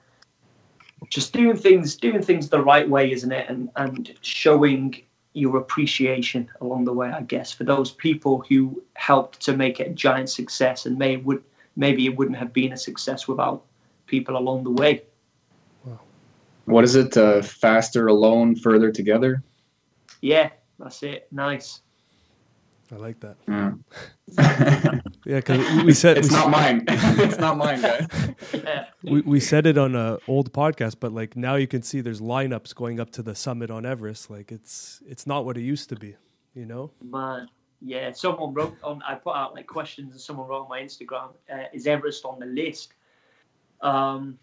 just doing things doing things the right way, isn't it? And and showing your appreciation along the way, I guess, for those people who helped to make it a giant success, and may would maybe it wouldn't have been a success without people along the way. Wow. What is it? Uh, faster alone, further together? Yeah, that's it. Nice. I like that. Yeah, yeah, because we said it's we not mine. it's not mine, guys. Yeah. We we said it on a old podcast, but like now you can see there's lineups going up to the summit on Everest. Like it's it's not what it used to be, you know. Man, yeah. Someone wrote on. I put out like questions, and someone wrote on my Instagram, uh, "Is Everest on the list?" um,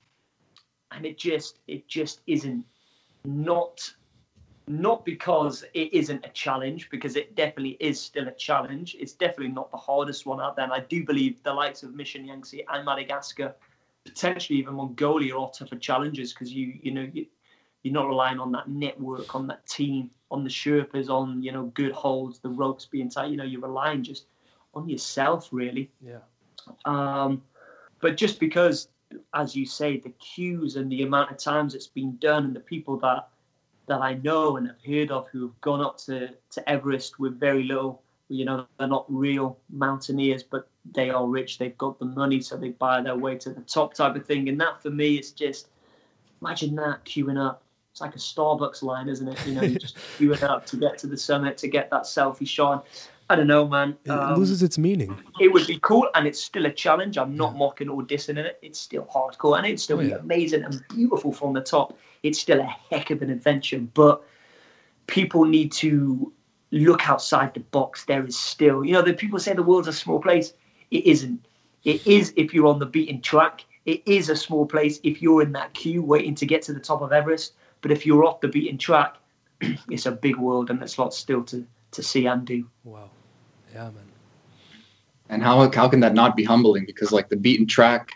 and it just it just isn't not not because it isn't a challenge because it definitely is still a challenge. It's definitely not the hardest one out there. And i do believe the likes of mission yangtze and madagascar potentially even mongolia are tougher challenges because you you know you, you're not relying on that network on that team on the sherpas on you know good holds the ropes being tight. You know you're relying just on yourself really. Yeah. Um but just because as you say, the queues and the amount of times it's been done, and the people that that I know and have heard of who have gone up to, to Everest with very little, you know, they're not real mountaineers, but they are rich. They've got the money, so they buy their way to the top type of thing. And that for me, it's just imagine that queuing up. It's like a Starbucks line, isn't it? You know, you just queuing up to get to the summit to get that selfie shot. I don't know, man. It um, loses its meaning. It would be cool, and it's still a challenge. I'm not yeah. mocking or dissing it. It's still hardcore, and it's still oh, yeah. amazing and beautiful from the top. It's still a heck of an adventure, but people need to look outside the box. There is still, you know, the people say the world's a small place. It isn't. It is if you're on the beaten track. It is a small place if you're in that queue waiting to get to the top of Everest. But if you're off the beaten track, it's a big world and there's lots still to, to see and do. Wow. Yeah, man. And how how can that not be humbling? Because like the beaten track,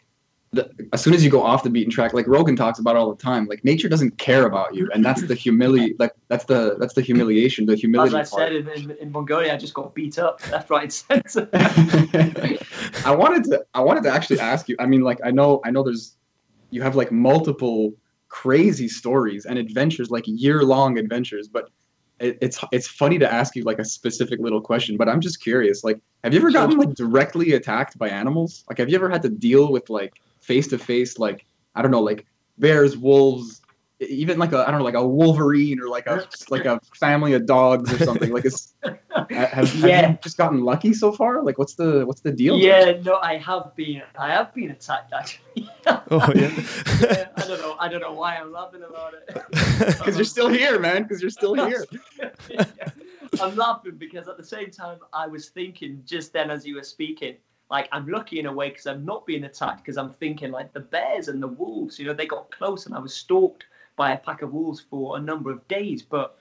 the, as soon as you go off the beaten track, like Rogan talks about all the time, like nature doesn't care about you, and that's the humili like that's the that's the humiliation, the As humility I part. said in, in, in Mongolia, I just got beat up left, right, and centre. I wanted to I wanted to actually ask you. I mean, like I know I know there's you have like multiple crazy stories and adventures, like year long adventures, but it, it's it's funny to ask you like a specific little question. But I'm just curious, like, have you ever gotten like directly attacked by animals? Like, have you ever had to deal with like face to face, like I don't know, like bears, wolves, even like a I don't know, like a wolverine or like a like a family of dogs or something. Like, it's have, have Yeah. you just gotten lucky so far? Like, what's the what's the deal? yeah, no, I have been, I have been attacked actually. Oh yeah. Yeah, I don't know, I don't know why I'm laughing about it. Because you're still here, man. Because you're still here. I'm laughing because at the same time I was thinking just then as you were speaking, like I'm lucky in a way because I'm not being attacked because I'm thinking like the bears and the wolves, you know, they got close and I was stalked by a pack of wolves for a number of days, but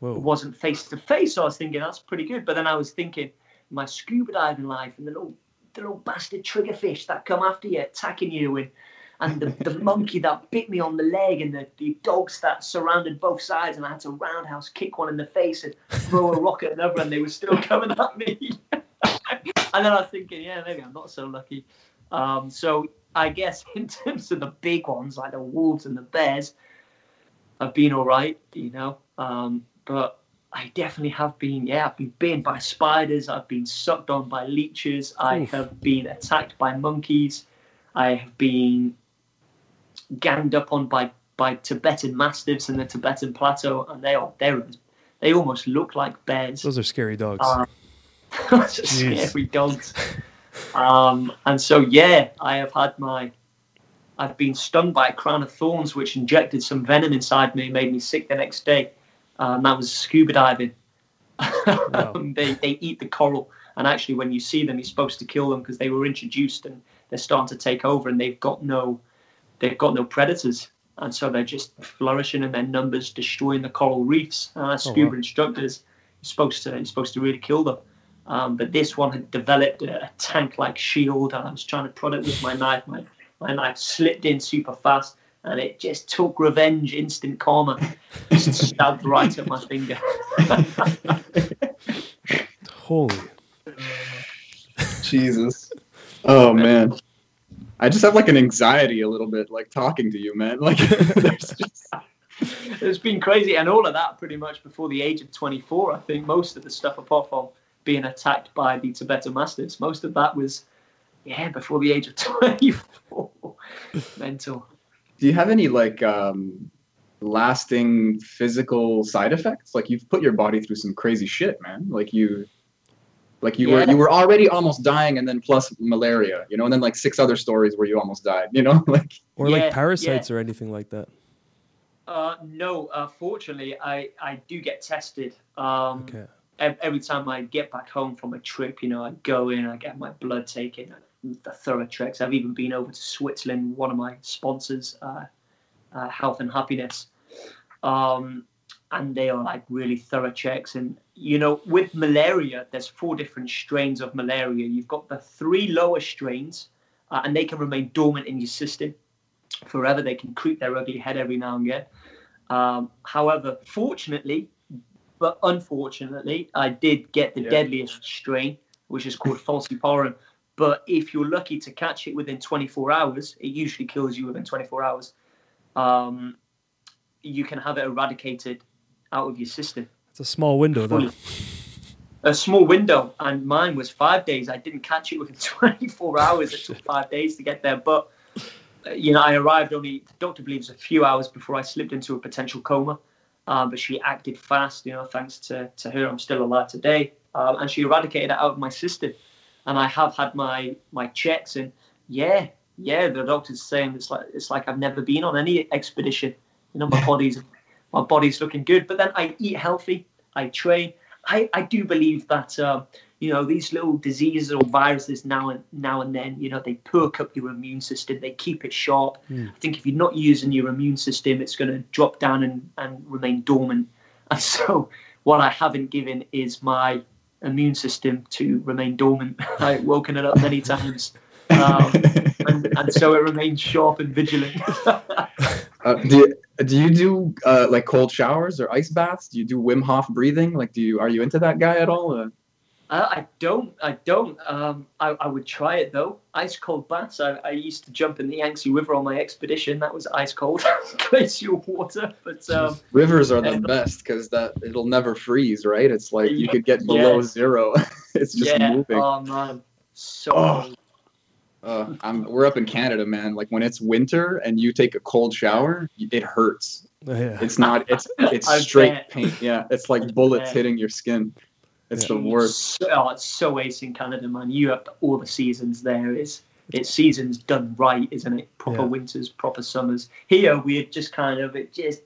it wasn't face to face. So I was thinking that's pretty good. But then I was thinking my scuba diving life and the little the little bastard triggerfish that come after you, attacking you, and and the, the monkey that bit me on the leg, and the, the dogs that surrounded both sides, and I had to roundhouse kick one in the face and throw a rock at another, and they were still coming at me. and then I was thinking, yeah, maybe I'm not so lucky. Um, so I guess in terms of the big ones like the wolves and the bears, I've been all right, you know. Um, but I definitely have been, yeah, I've been bitten by spiders, I've been sucked on by leeches, I Oof. have been attacked by monkeys, I have been ganged up on by, by Tibetan mastiffs in the Tibetan plateau, and they are they they almost look like bears. Those are scary dogs. Um, those are scary dogs. Um, and so, yeah, I have had my. I've been stung by a crown of thorns, which injected some venom inside me, made me sick the next day. Um, that was scuba diving. Um, they they eat the coral, and actually, when you see them, you're supposed to kill them because they were introduced and they're starting to take over, and they've got no, they've got no predators, and so they're just flourishing in their numbers, destroying the coral reefs. Uh, scuba wow. instructors, you're supposed to you're supposed to really kill them. Um, but this one had developed a tank-like shield, and I was trying to prod it with my knife. My my knife slipped in super fast, and it just took revenge, instant karma, just stabbed right at my finger. Holy. Jesus. Oh man. I just have like an anxiety a little bit, like talking to you, man. Like, there's just, it's been crazy, and all of that pretty much before the age of 24. I think most of the stuff, apart from being attacked by the Tibetan mastiffs, most of that was, yeah, before the age of 24. Mental. do you have any like um, lasting physical side effects? Like, you've put your body through some crazy shit, man. Like you, like you were Yeah. you were already almost dying, and then plus malaria, you know, and then like six other stories where you almost died, you know, like. Or Yeah, like parasites or anything like that. Uh, no, uh, fortunately, I, I do get tested. Um, Okay. every time I get back home from a trip, you know, I go in, I get my blood taken, the thorough checks. I've even been over to Switzerland, one of my sponsors, uh, uh, Health and Happiness, um, and they are like really thorough checks. And you know, with malaria, there's four different strains of malaria. You've got the three lower strains, uh, and they can remain dormant in your system forever. They can creep their ugly head every now and again. Um, however, fortunately, but unfortunately, I did get the Yeah. deadliest strain, which is called falciparum. But if you're lucky to catch it within 24 hours, it usually kills you within 24 hours. Um, you can have it eradicated out of your system. It's a small window though. A small window, and mine was five days. I didn't catch it within 24 hours. It took five days to get there, but uh, you know, I arrived only. The doctor believes a few hours before I slipped into a potential coma. Um, but she acted fast. You know, thanks to, to her, I'm still alive today. Um, and she eradicated it out of my system. And I have had my my checks, and yeah, yeah, the doctor's saying it's like it's like I've never been on any expedition. You know, my body's my body's looking good. But then I eat healthy, I train, I, I do believe that um, you know these little diseases or viruses now and now and then you know they perk up your immune system. They keep it sharp. I think if you're not using your immune system it's going to drop down and, and remain dormant. And so what i haven't given is my immune system to remain dormant i've woken it up many times um, and, and so it remains sharp and vigilant Uh, do you, do you do uh, like cold showers or ice baths? Do you do Wim Hof breathing? Like, do you are you into that guy at all? Uh, Uh, I don't. I don't. Um, I, I would try it though. Ice cold baths. I, I used to jump in the Yangtze River on my expedition. That was ice cold, glacial water. But um, rivers are the And- best because that it'll never freeze, right? It's like you could get below Yeah. zero. it's just yeah. moving. Oh man, so. Oh. Uh, I'm, we're up in Canada, man. Like when it's winter and you take a cold shower, it hurts. Yeah. It's not. It's it's straight bet. pain. Yeah, it's like bullets bet. hitting your skin. It's the worst. So, oh, it's so ace in Canada, man. You have all the seasons there. It's it's seasons done right, isn't it? Proper Yeah. winters, proper summers. Here we're just kind of it just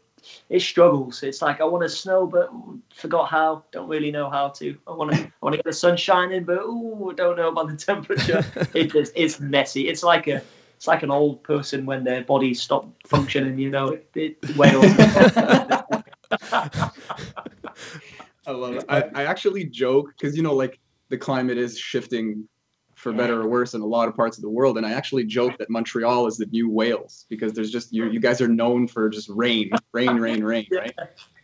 it struggles. It's like I want to snow, but ooh, forgot how. Don't really know how to. I want to I want to get the sun shining, but ooh, don't know about the temperature. it just it's messy. It's like a it's like an old person when their bodies stop functioning. You know, it, it Wales. I love it. I, I actually joke because you know, like the climate is shifting for better or worse in a lot of parts of the world, and I actually joke that Montreal is the new Wales because there's just you. You guys are known for just rain, rain, rain, rain, right?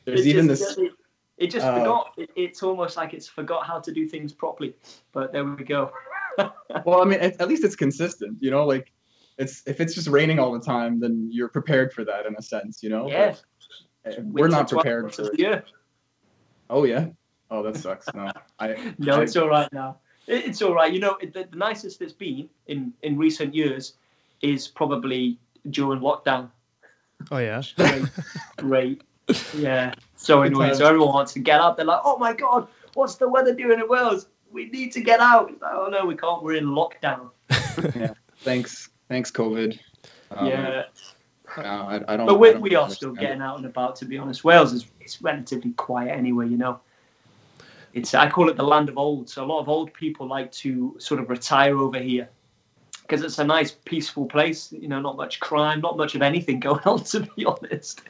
There's even this. It, it just uh, forgot. It, it's almost like it's forgot how to do things properly. But there we go. Well, I mean, at, at least it's consistent. You know, like it's if it's just raining all the time, then you're prepared for that in a sense. You know. Yeah. But, uh, we're not Winter prepared for it. year. Oh yeah. Oh, that sucks. No, I. No, I- it's all right now. It, it's all right. You know, it, the, the nicest it's been in in recent years is probably during lockdown. Oh yeah. Great, great. Yeah, so Good annoying. So everyone wants to get up. They're like, "Oh my god, what's the weather doing in Wales? We need to get out." Like, oh no, we can't. We're in lockdown. Yeah. Thanks, thanks, COVID. Um, yeah, no, I, I don't. but we, don't we are still getting out and about. To be honest, Wales is it's relatively quiet anyway. You know, it's I call it the land of old. So a lot of old people like to sort of retire over here because it's a nice, peaceful place. You know, not much crime, not much of anything going on. To be honest,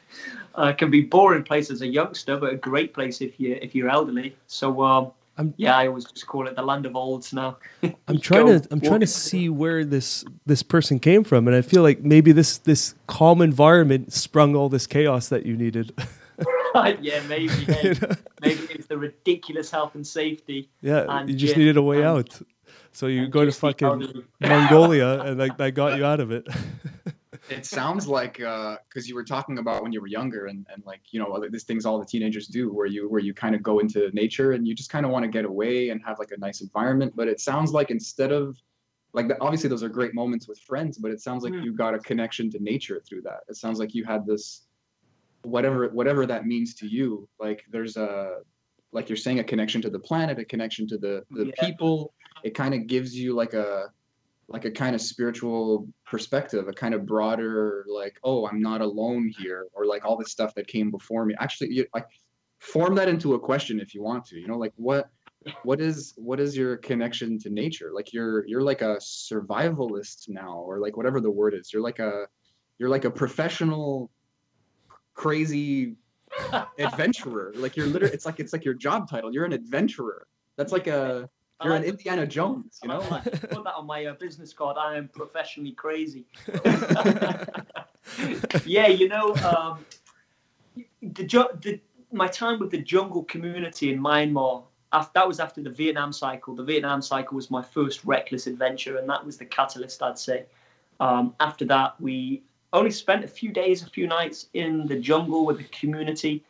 uh, it can be boring place as a youngster, but a great place if you if you're elderly. So um, I'm- yeah, I always just call it the land of olds now. I'm trying Go to I'm trying to walk- see where this this person came from, and I feel like maybe this this calm environment sprung all this chaos that you needed. yeah, maybe, hey, maybe it's the ridiculous health and safety. yeah, And you just gin needed a way and- out. So you go to fucking. Mongolia, and like that got you out of it. It sounds like because you were talking about when you were younger, and, and like you know these things all the teenagers do, where you where you kind of go into nature and you just kind of want to get away and have like a nice environment. But it sounds like instead of like the, obviously those are great moments with friends, but it sounds like Mm. you got a connection to nature through that. It sounds like you had this whatever whatever that means to you. Like there's a like you're saying a connection to the planet, a connection to the the Yeah. people. It kind of gives you like a like a kind of spiritual perspective, a kind of broader, like, oh, I'm not alone here, or like all this stuff that came before me. Actually, you, like, form that into a question if you want to. You know, like what, what is what is your connection to nature? Like you're you're like a survivalist now, or like whatever the word is. You're like a you're like a professional, crazy adventurer. Like you're literally, it's like it's like your job title. You're an adventurer. That's like a You're an like- Indiana Jones. You know. like. Put that on my uh, business card. I am professionally crazy. yeah, you know, um, the, the my time with the jungle community in Myanmar. After, that was after the Vietnam cycle. The Vietnam cycle was my first reckless adventure, and that was the catalyst, I'd say. Um, after that, we only spent a few days, a few nights in the jungle with the community.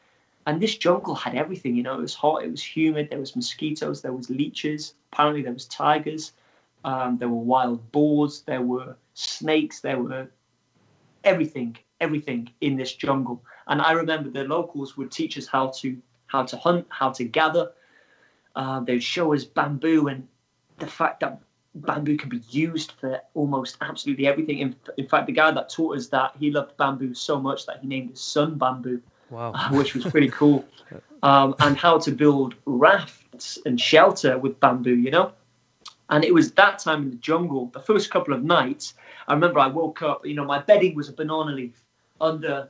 And this jungle had everything, you know, it was hot, it was humid, there was mosquitoes, there was leeches, apparently there was tigers, um, there were wild boars, there were snakes, there were everything, everything in this jungle. And I remember the locals would teach us how to how to hunt, how to gather. Uh, they'd show us bamboo and the fact that bamboo can be used for almost absolutely everything. In, in fact, the guy that taught us that he loved bamboo so much that he named his son bamboo. Wow. which was pretty cool, um, and how to build rafts and shelter with bamboo, you know. And it was that time in the jungle. The first couple of nights, I remember I woke up. You know, my bedding was a banana leaf under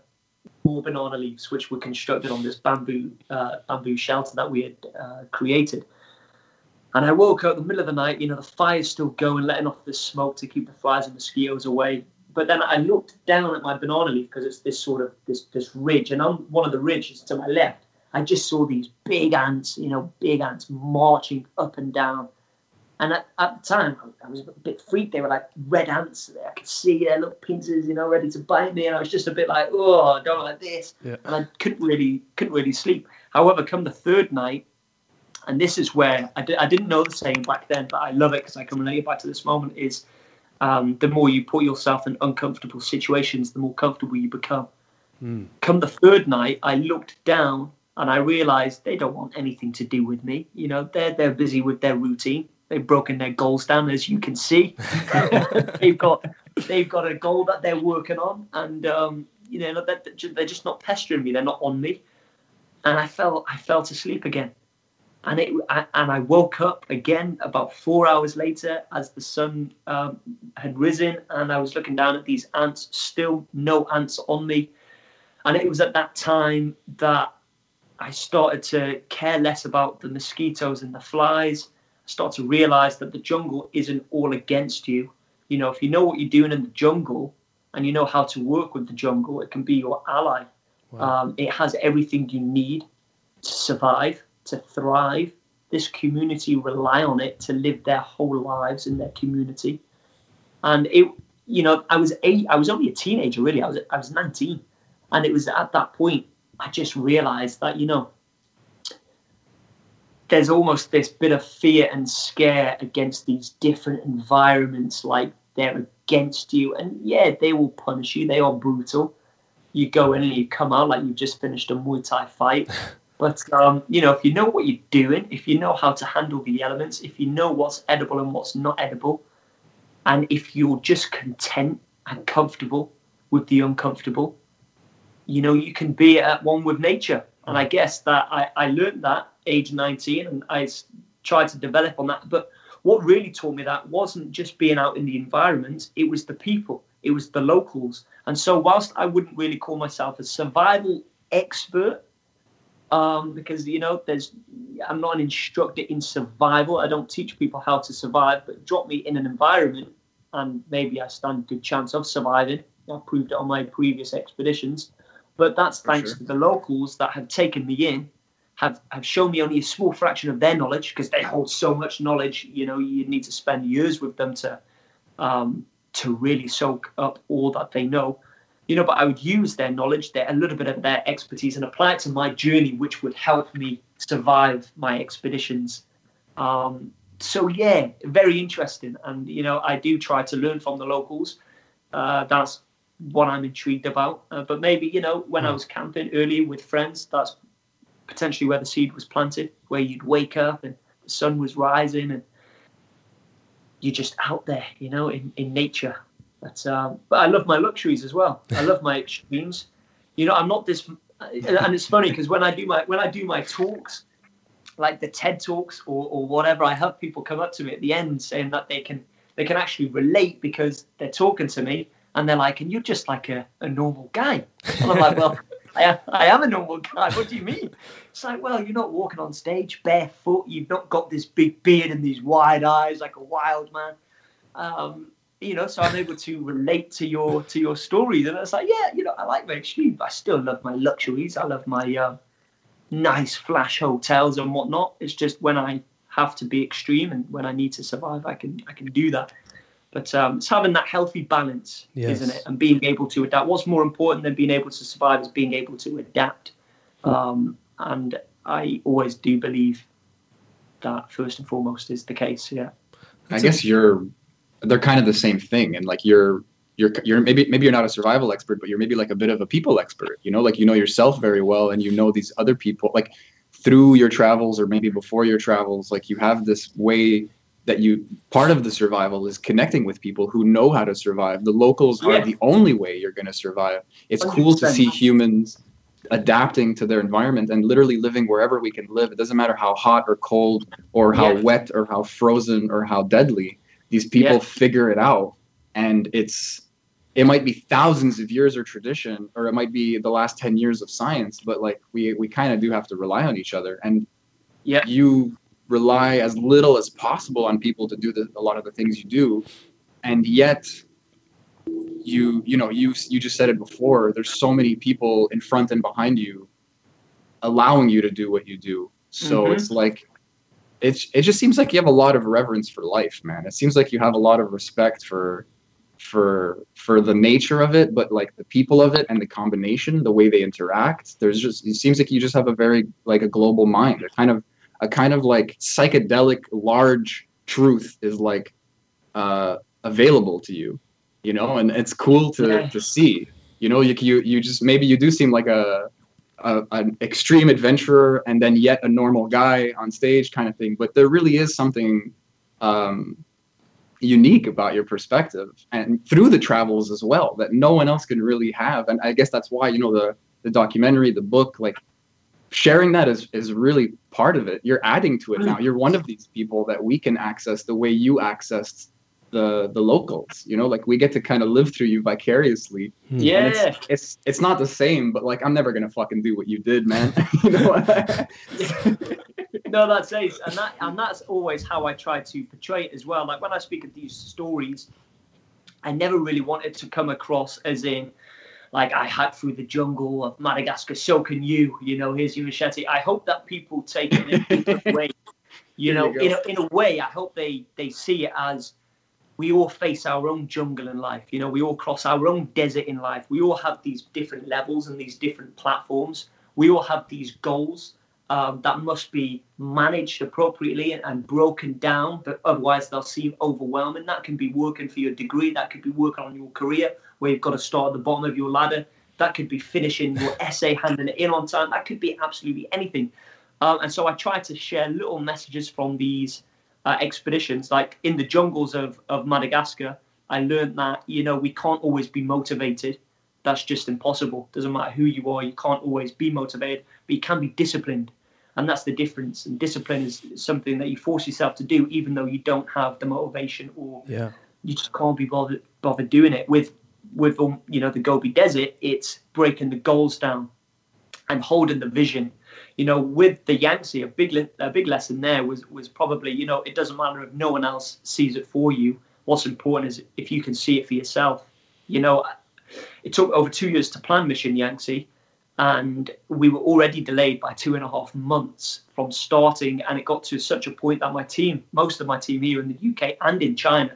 more banana leaves, which were constructed on this bamboo uh, bamboo shelter that we had uh, created. And I woke up in the middle of the night. You know, the fire's still going, letting off the smoke to keep the flies and mosquitoes away. But then I looked down at my banana leaf because it's this sort of this this ridge, and on one of the ridges to my left, I just saw these big ants. You know, big ants marching up and down. And at, at the time, I was a bit freaked. They were like red ants. There. I could see their little pincers, you know, ready to bite me. And I was just a bit like, oh, I don't like this. Yeah. And I couldn't really, couldn't really sleep. However, come the third night, and this is where I didn't know the saying back then, but I love it because I can relate it back to this moment. Is um, the more you put yourself in uncomfortable situations, the more comfortable you become. Come the third night, I looked down and I realized they don't want anything to do with me. You know, they're they're busy with their routine. They've broken their goals down, as you can see. they've got they've got a goal that they're working on, and um, you know that they're just not pestering me. They're not on me, and I fell I fell to sleep again, and it I, and I woke up again about four hours later as the sun um, had risen, and I was looking down at these ants. Still no ants on me, and it was at that time that I started to care less about the mosquitoes and the flies. I started to realize that the jungle isn't all against you. You know, if you know what you're doing in the jungle and you know how to work with the jungle, it can be your ally. Um, it has everything you need to survive, to thrive. This community rely on it to live their whole lives in their community. And it, you know, I was eight. I was only a teenager, really. I was I was 19, and it was at that point I just realized that you know there's almost this bit of fear and scare against these different environments like they're against you and yeah they will punish you they are brutal you go in and you come out like you've just finished a muay thai fight but um, you know if you know what you're doing if you know how to handle the elements if you know what's edible and what's not edible and if you're just content and comfortable with the uncomfortable you know you can be at one with nature. And i guess that i, I learned that age 19 and I tried to develop on that. But what really taught me that wasn't just being out in the environment it was the people it was the locals. And so whilst i wouldn't really call myself a survival expert um, because you know there's i'm not an instructor in survival. I don't teach people how to survive but drop me in an environment and maybe i stand a good chance of surviving. I proved it on my previous expeditions. But that's For thanks sure. to the locals that have taken me in have, have shown me only a small fraction of their knowledge because they hold so much knowledge you know you need to spend years with them to um, to really soak up all that they know you know but i would use their knowledge their a little bit of their expertise and apply it to my journey which would help me survive my expeditions. Um, so yeah very interesting. And you know i do try to learn from the locals. Uh, that's what i'm intrigued about. Uh, but maybe you know when i was camping earlier with friends that's potentially where the seed was planted where you'd wake up and the sun was rising and you're just out there you know in, in nature but um, but i love my luxuries as well i love my extremes you know i'm not this and it's funny because when i do my when i do my talks like the ted talks or, or whatever i have people come up to me at the end saying that they can they can actually relate because they're talking to me and they're like and you're just like a, a normal guy and i'm like well I I am a normal guy. What do you mean? It's like, well, you're not walking on stage barefoot. You've not got this big beard and these wide eyes like a wild man. Um, you know, so I'm able to relate to your to your stories, and it's like, yeah, you know, I like my extreme, but I still love my luxuries. I love my uh, nice flash hotels and whatnot. It's just when I have to be extreme and when I need to survive, I can I can do that. But um, it's having that healthy balance, Yes. isn't it? And being able to adapt. What's more important than being able to survive is being able to adapt. Um, and I always do believe that first and foremost is the case. Yeah. I guess you're they're kind of the same thing and like you're you're you're maybe maybe you're not a survival expert but you're maybe like a bit of a people expert you know like you know yourself very well and you know these other people like through your travels or maybe before your travels like you have this way that you part of the survival is connecting with people who know how to survive the locals Yeah. are the only way you're going to survive it's cool to see humans adapting to their environment and literally living wherever we can live. It doesn't matter how hot or cold or how Yeah. wet or how frozen or how deadly. These people Yeah. figure it out, and it's it might be thousands of years of tradition, or it might be the last ten years of science. But like we we kind of do have to rely on each other, and Yeah. you rely as little as possible on people to do the, a lot of the things you do, and yet you you know you you just said it before there's so many people in front and behind you allowing you to do what you do so Mhm. it's like it's it just seems like you have a lot of reverence for life man. It seems like you have a lot of respect for for for the nature of it but like the people of it and the combination the way they interact there's just it seems like you just have a very like a global mind. A kind of a kind of like psychedelic large truth is like uh available to you you know and it's cool to Yeah. to see. You know you you you just maybe you do seem like a, a an extreme adventurer and then yet a normal guy on stage kind of thing. But there really is something um unique about your perspective and through the travels as well that no one else can really have. And i guess that's why you know the the documentary the book like sharing that is is really part of it. You're adding to it now. You're one of these people that we can access the way you accessed the the locals you know like we get to kind of live through you vicariously hmm. Yeah. it's, it's it's not the same but like i'm never gonna fucking do what you did man you know no, that's it, and that and that's always how I try to portray it as well. Like when I speak of these stories, I never really wanted to come across as in like I hacked through the jungle of Madagascar, so can you. You know, here's your machete. I hope that people take it in a different way. You know, you in a, in a way, I hope they they see it as we all face our own jungle in life. You know, we all cross our own desert in life. We all have these different levels and these different platforms. We all have these goals um, that must be managed appropriately and, broken down, but otherwise they'll seem overwhelming. That can be working for your degree, that could be working on your career, where you've got to start at the bottom of your ladder. That could be finishing your essay, handing it in on time. That could be absolutely anything. Um, and so I try to share little messages from these uh, expeditions. Like in the jungles of, of Madagascar, I learned that, you know, we can't always be motivated. That's just impossible. Doesn't matter who you are, you can't always be motivated, but you can be disciplined. And that's the difference. And discipline is something that you force yourself to do, even though you don't have the motivation or Yeah. you just can't be bothered bothered doing it. With with um, you know the Gobi Desert, it's breaking the goals down and holding the vision. You know, with the Yangtze, a big a big lesson there was was probably you know it doesn't matter if no one else sees it for you. What's important is if you can see it for yourself. You know, it took over two years to plan Mission Yangtze, and we were already delayed by two and a half months from starting. And it got to such a point that my team, most of my team here in the UK and in China,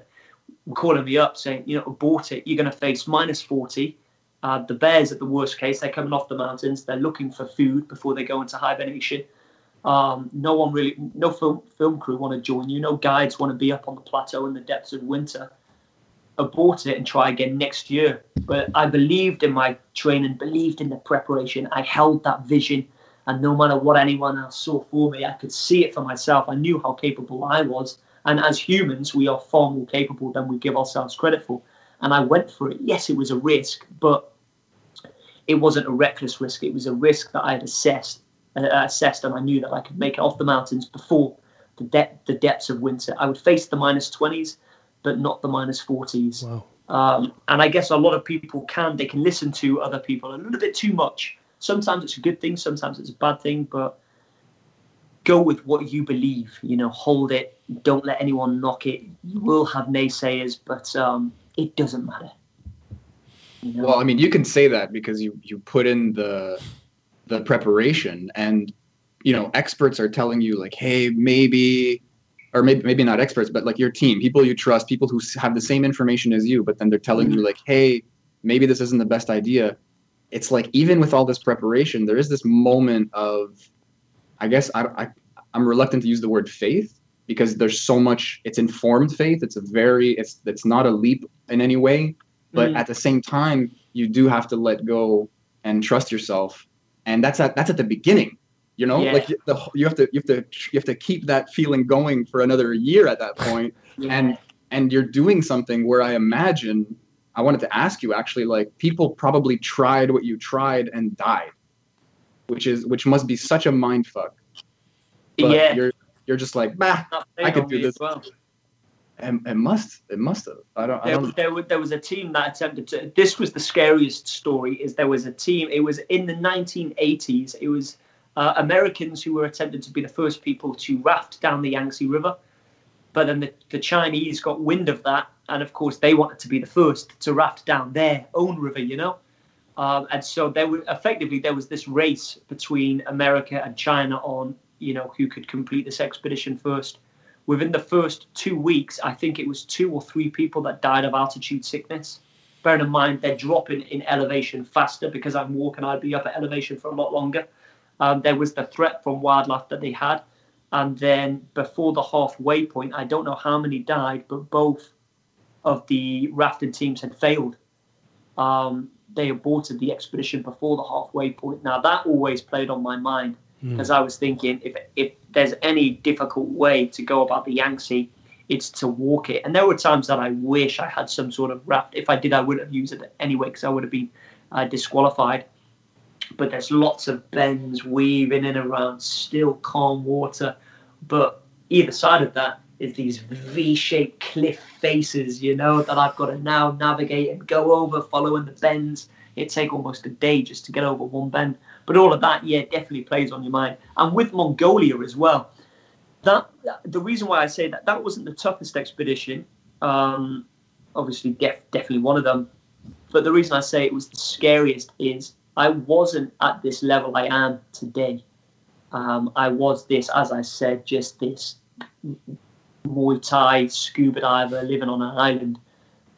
were calling me up saying, you know, abort it. You're going to face minus 40. Uh, the bears, at the worst case, they're coming off the mountains. They're looking for food before they go into hibernation. Um, no one really, no film film crew want to join you. No guides want to be up on the plateau in the depths of winter. Abort it and try again next year. But I believed in my training, believed in the preparation. I held that vision, and no matter what anyone else saw for me, I could see it for myself. I knew how capable I was. And as humans, we are far more capable than we give ourselves credit for. And I went for it. Yes, it was a risk, but it wasn't a reckless risk. It was a risk that I had assessed, uh, assessed, and I knew that I could make it off the mountains before the de- the depths of winter. I would face the minus twenties, but not the minus forties. Wow. Um, and I guess a lot of people can they can listen to other people a little bit too much. Sometimes it's a good thing, sometimes it's a bad thing, but go with what you believe. You know, hold it. Don't let anyone knock it. You will have naysayers, but um, it doesn't matter. Well, I mean, you can say that because you you put in the the preparation, and you know, experts are telling you like, hey, maybe, or maybe maybe not experts, but like your team, people you trust, people who have the same information as you, but then they're telling you like, hey, maybe this isn't the best idea. It's like even with all this preparation, there is this moment of, I guess I, I I'm reluctant to use the word faith because there's so much. It's informed faith. It's a very it's it's not a leap in any way but Mm. at the same time you do have to let go and trust yourself and that's at that's at the beginning you know Yeah. like the, you have to you have to you have to keep that feeling going for another year at that point Yeah. and and you're doing something where i imagine i wanted to ask you actually like people probably tried what you tried and died which is which must be such a mind fuck. But yeah, you're you're just like, bah, I could do this. well. It, it must it must have. I don't I there, don't there, there was a team that attempted to this was the scariest story is there was a team it was in the 1980s it was uh, americans who were attempting to be the first people to raft down the yangtze river. But then the, the chinese got wind of that and of course they wanted to be the first to raft down their own river you know? Um, and so there was effectively there was this race between america and china on you know who could complete this expedition first within the first two weeks, I think it was two or three people that died of altitude sickness. Bearing in mind they're dropping in elevation faster because I'm walking, I'd be up at elevation for a lot longer. Um, there was the threat from wildlife that they had. And then before the halfway point, I don't know how many died, but both of the rafting teams had failed. Um, they aborted the expedition before the halfway point. Now, that always played on my mind because I was thinking if if there's any difficult way to go about the Yangtze, it's to walk it. And there were times that I wish I had some sort of raft. If I did, I wouldn't have used it anyway because I would have been uh, disqualified. But there's lots of bends weaving in and around still calm water. But either side of that is these V-shaped cliff faces, you know, that I've got to now navigate and go over, following the bends. It take almost a day just to get over one bend. But all of that, yeah, definitely plays on your mind. And with Mongolia as well, that the reason why I say that that wasn't the toughest expedition. Um, obviously, def, definitely one of them. But the reason I say it was the scariest is I wasn't at this level I am today. Um, I was this, as I said, just this Muay Thai scuba diver living on an island.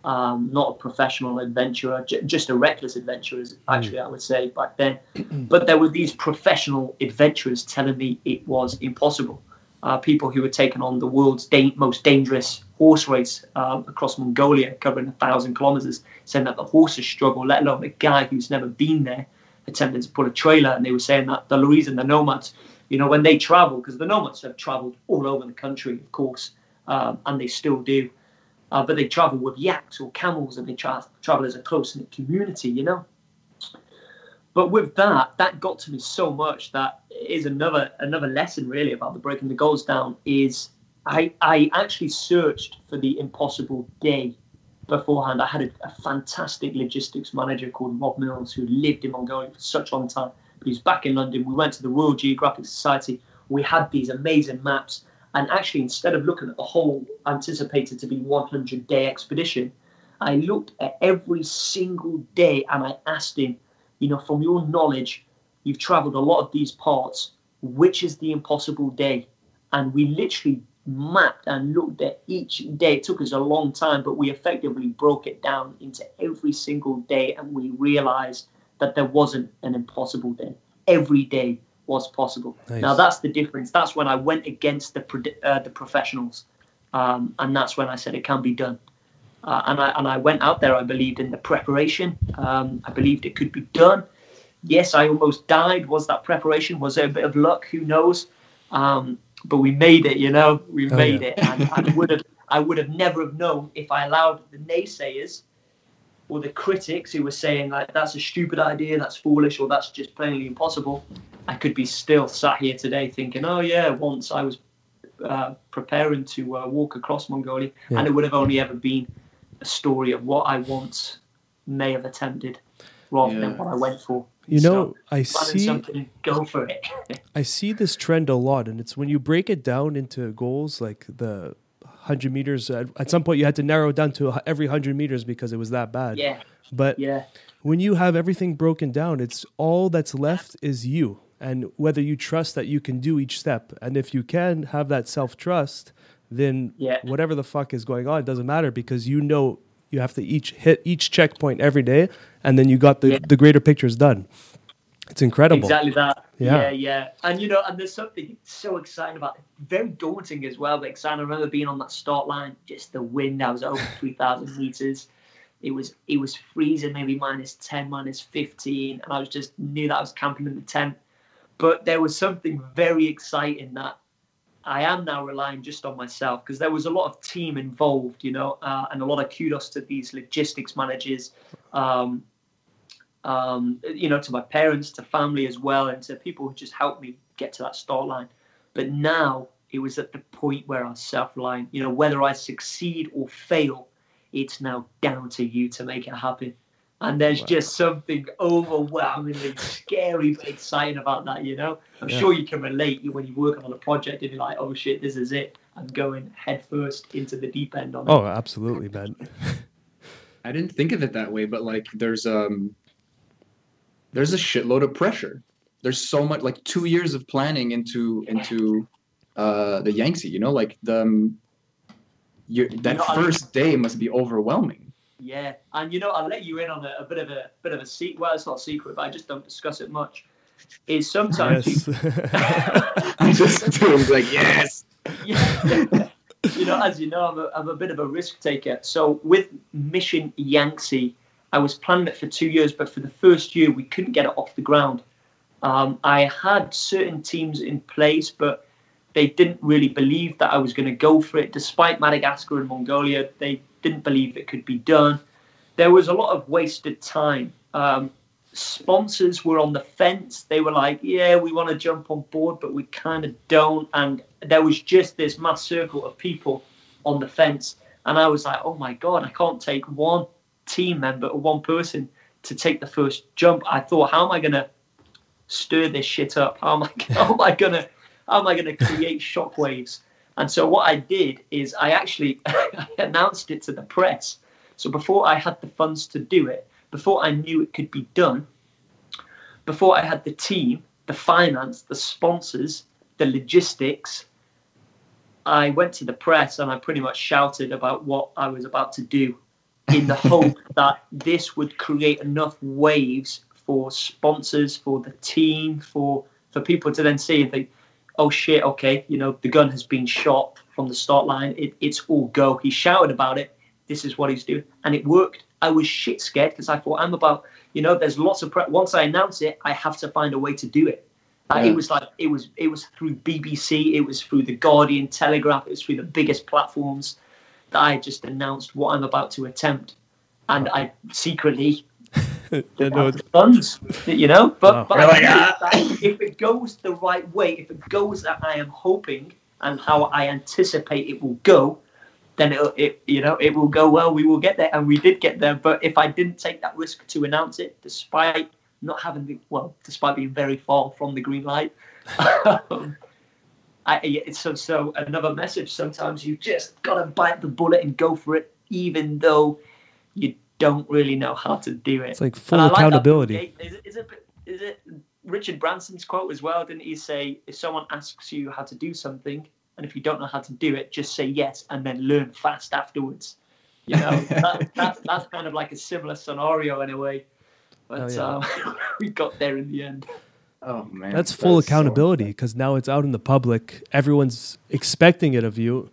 Um, not a professional adventurer, j- just a reckless adventurer, actually, I would say back then. but there were these professional adventurers telling me it was impossible. Uh, people who were taking on the world's da- most dangerous horse race um, across Mongolia, covering a thousand kilometers, saying that the horses struggle, let alone a guy who's never been there attempting to pull a trailer. And they were saying that the reason the nomads, you know, when they travel, because the nomads have traveled all over the country, of course, um, and they still do. Uh, but they travel with yaks or camels and they tra- travel as a close knit community, you know. But with that, that got to me so much that is another another lesson really about the breaking the goals down is I I actually searched for the impossible day beforehand. I had a, a fantastic logistics manager called Rob Mills who lived in Mongolia for such a long time. But he's back in London. We went to the Royal Geographic Society. We had these amazing maps. And actually, instead of looking at the whole anticipated to be 100 day expedition, I looked at every single day and I asked him, you know, from your knowledge, you've traveled a lot of these parts, which is the impossible day? And we literally mapped and looked at each day. It took us a long time, but we effectively broke it down into every single day and we realized that there wasn't an impossible day. Every day was possible. Nice. Now that's the difference. That's when I went against the uh, the professionals, um, and that's when I said it can be done. Uh, and I and I went out there. I believed in the preparation. Um, I believed it could be done. Yes, I almost died. Was that preparation? Was there a bit of luck? Who knows? Um, but we made it. You know, we Oh, made yeah. it. And I would have I would have never have known if I allowed the naysayers or the critics who were saying like that's a stupid idea, that's foolish, or that's just plainly impossible. I could be still sat here today thinking, oh yeah, once I was uh, preparing to uh, walk across Mongolia, Yeah. and it would have only ever been a story of what I once may have attempted, rather Yeah. than what I went for. You So, know, I finding see something, go for it. I see this trend a lot, and it's when you break it down into goals, like the hundred meters. At, at some point, you had to narrow it down to every hundred meters because it was that bad. yeah, But yeah, when you have everything broken down, it's all that's left is you, and whether you trust that you can do each step, and if you can have that self trust, then Yeah. whatever the fuck is going on it doesn't matter because you know you have to each hit each checkpoint every day, and then you got the Yeah. the greater pictures done. It's incredible. Exactly that. Yeah. Yeah. yeah, And you know, and there's something so exciting about it. Very daunting as well, but exciting. I remember being on that start line, just the wind. I was over three thousand meters. It was it was freezing, maybe minus ten, minus fifteen, and I was just knew that I was camping in the tent. But there was something very exciting that I am now relying just on myself because there was a lot of team involved, you know, uh, and a lot of kudos to these logistics managers. Um, um, you know, to my parents, to family as well, and to people who just helped me get to that start line. But now it was at the point where I was self-reliant. You know, whether I succeed or fail, it's now down to you to make it happen. And there's Wow. just something overwhelmingly scary but exciting about that, you know? I'm Yeah. sure you can relate you when you're working on a project and you're like, oh shit, this is it. I'm going head first into the deep end on it. Oh, absolutely, man. I didn't think of it that way, but like there's um there's a shitload of pressure. There's so much like two years of planning into into uh the Yangtze, you know, like the um, you that know, I- first day must be overwhelming. Yeah, and you know, I'll let you in on a, a bit of a bit of a secret. Well, it's not a secret, but I just don't discuss it much. Is sometimes you, yes. I'm just doing like yes. yeah. you know, as you know, I'm a, I'm a bit of a risk taker. So with Mission Yangtze, I was planning it for two years, but for the first year, we couldn't get it off the ground. Um, I had certain teams in place, but they didn't really believe that I was going to go for it. Despite Madagascar and Mongolia, they didn't believe it could be done. There was a lot of wasted time. Um, sponsors were on the fence. They were like, yeah, we want to jump on board, but we kind of don't. And there was just this mass circle of people on the fence. And I was like, oh my God, I can't take one team member or one person to take the first jump. I thought, how am I going to stir this shit up? How am I, how am I going to, how am I going to create shockwaves? And so what I did is I actually I announced it to the press. So before I had the funds to do it, before I knew it could be done, before I had the team, the finance, the sponsors, the logistics, I went to the press and I pretty much shouted about what I was about to do in the hope that this would create enough waves for sponsors, for the team, for for people to then see and think, oh shit, okay, you know, the gun has been shot from the start line. It, it's all go. He shouted about it. This is what he's doing. And it worked. I was shit scared because I thought I'm about, you know, there's lots of prep. Once I announce it, I have to find a way to do it. Yeah. It was like it was it was through BBC, it was through the Guardian, Telegraph, it was through the biggest platforms that I just announced what I'm about to attempt, and I secretly the funds, you know. But, Wow. but You're like, "Ah." if it goes the right way, if it goes that I am hoping and how I anticipate it will go, then it, it you know it will go well. We will get there, and we did get there. But if I didn't take that risk to announce it, despite not having the well, despite being very far from the green light. um, I, it's so so another message. Sometimes you just gotta bite the bullet and go for it, even though you don't really know how to do it. it's like full I like accountability. Bill Gates- Is it, is it is it Richard Branson's quote as well? Didn't he say if someone asks you how to do something, and if you don't know how to do it, just say yes and then learn fast afterwards. You know, that, that's that's kind of like a similar scenario in a way. But Oh, yeah. um, we got there in the end. Oh man. That's full that is accountability because now it's out in the public. Everyone's expecting it of you,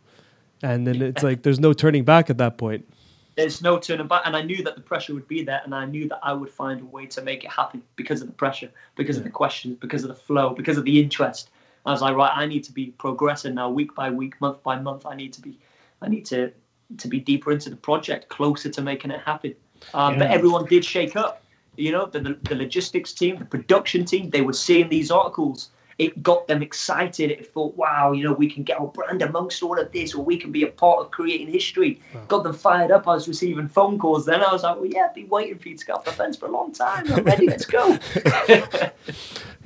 and then it's like there's no turning back at that point. There's no turning back, and I knew that the pressure would be there, and I knew that I would find a way to make it happen because of the pressure, because of the questions, because of the flow, because of the interest. As I was like, right, I need to be progressing now, week by week, month by month. I need to be, I need to, to be deeper into the project, closer to making it happen. Um, But everyone did shake up. You know, the, the the logistics team, the production team, they were seeing these articles. It got them excited. It thought, wow, you know, we can get our brand amongst all of this, or we can be a part of creating history. Got them fired up. I was receiving phone calls. Then I was like, well, yeah, I've been waiting for you to get off the fence for a long time. I'm ready. Let's go.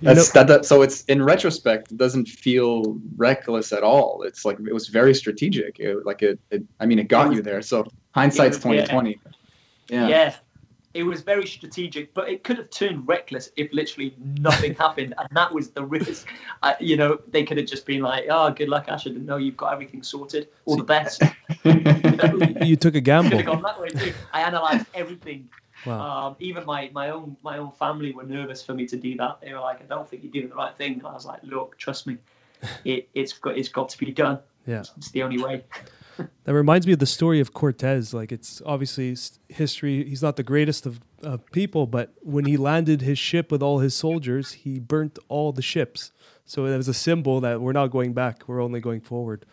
You know, That's that, that. So it's in retrospect, it doesn't feel reckless at all. It's like it was very strategic. It, like it, it. I mean, it got you there. So hindsight's Yeah. twenty twenty. yeah. Yeah. It was very strategic, but it could have turned reckless if literally nothing happened, and that was the risk. You know, they could have just been like, "Oh, good luck, Ash. I didn't know you've got everything sorted. All the best." you took a gamble. gone that way too. I analysed everything. Wow. Um, even my, my own my own family were nervous for me to do that. They were like, "I don't think you're doing the right thing." And I was like, "Look, trust me, it, it's got it's got to be done. Yeah. It's the only way." That reminds me of the story of Cortez. Like it's obviously history. He's not the greatest of uh, people, but when he landed his ship with all his soldiers, he burnt all the ships. So it was a symbol that we're not going back. We're only going forward.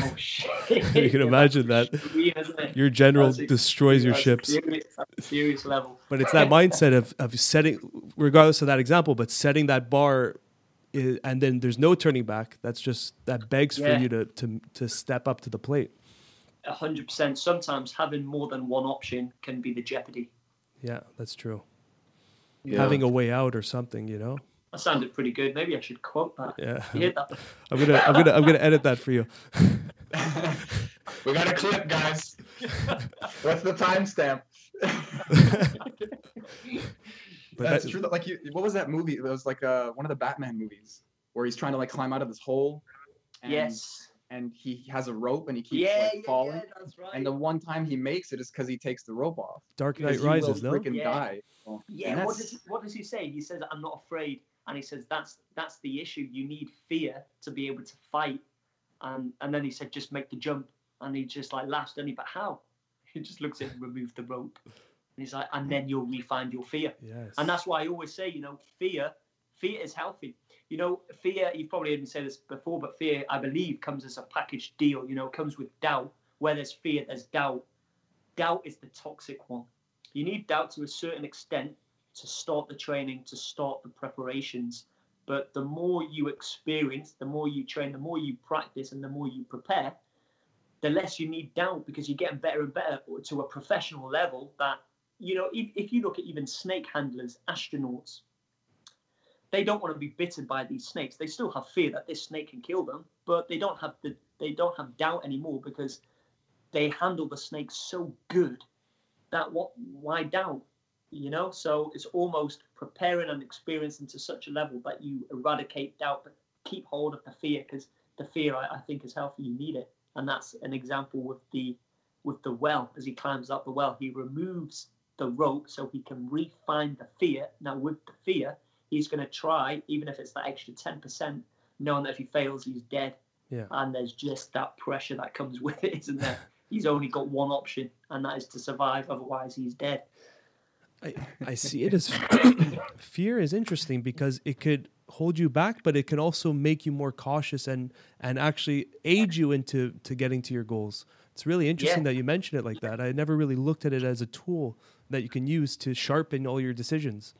Oh shit! You can imagine that. Your general destroys your ships. Serious, serious level. But it's that mindset of, of setting, regardless of that example, but setting that bar, i and then there's no turning back. That's just that begs for you to to to step up to the plate. A hundred percent. Sometimes having more than one option can be the jeopardy. Yeah, that's true. Yeah. Having a way out or something, you know. That sounded pretty good. Maybe I should quote that. Yeah, You that? I'm gonna I'm gonna I'm gonna edit that for you. we got a clip, guys. What's the timestamp? But That's that- true. Like, you, what was that movie? It was like uh, one of the Batman movies where he's trying to like climb out of this hole. And, yes. And he has a rope and he keeps Yeah, like yeah, falling. yeah, that's right. And the one time he makes it is because he takes the rope off. Dark Knight Because he Rises, will no? freaking Yeah. die. Well, Yeah, and what that's- does what does he say? He says, "I'm not afraid," and he says, "That's that's the issue. You need fear to be able to fight." And and then he said, "Just make the jump," and he just like laughs, doesn't he? But how? He just looks at him, remove the rope, and he's like, "And then you'll refine your fear." Yes. And that's why I always say, you know, fear, fear is healthy. You know, fear. You've probably heard me say this before, but fear, I believe, comes as a package deal. You know, it comes with doubt. Where there's fear, there's doubt. Doubt is the toxic one. You need doubt to a certain extent to start the training, to start the preparations. But the more you experience, the more you train, the more you practice, and the more you prepare, the less you need doubt because you're getting better and better to a professional level that you know, if, if you look at even snake handlers, astronauts, they don't want to be bitten by these snakes. They still have fear that this snake can kill them, but they don't have the they don't have doubt anymore because they handle the snake so good that what why doubt? You know, so it's almost preparing and experiencing to such a level that you eradicate doubt, but keep hold of the fear because the fear I, I think is healthy. You need it, and that's an example with the with the well as he climbs up the well. He removes the rope so he can refine the fear. Now, with the fear, he's going to try, even if it's that extra 10%, knowing that if he fails, he's dead. Yeah. And there's just that pressure that comes with it, isn't there? he's only got one option, and that is to survive, otherwise, he's dead. I, I see it as fear is interesting because it could hold you back, but it can also make you more cautious and and actually aid you into to getting to your goals. It's really interesting Yeah. that you mentioned it like that. I never really looked at it as a tool that you can use to sharpen all your decisions.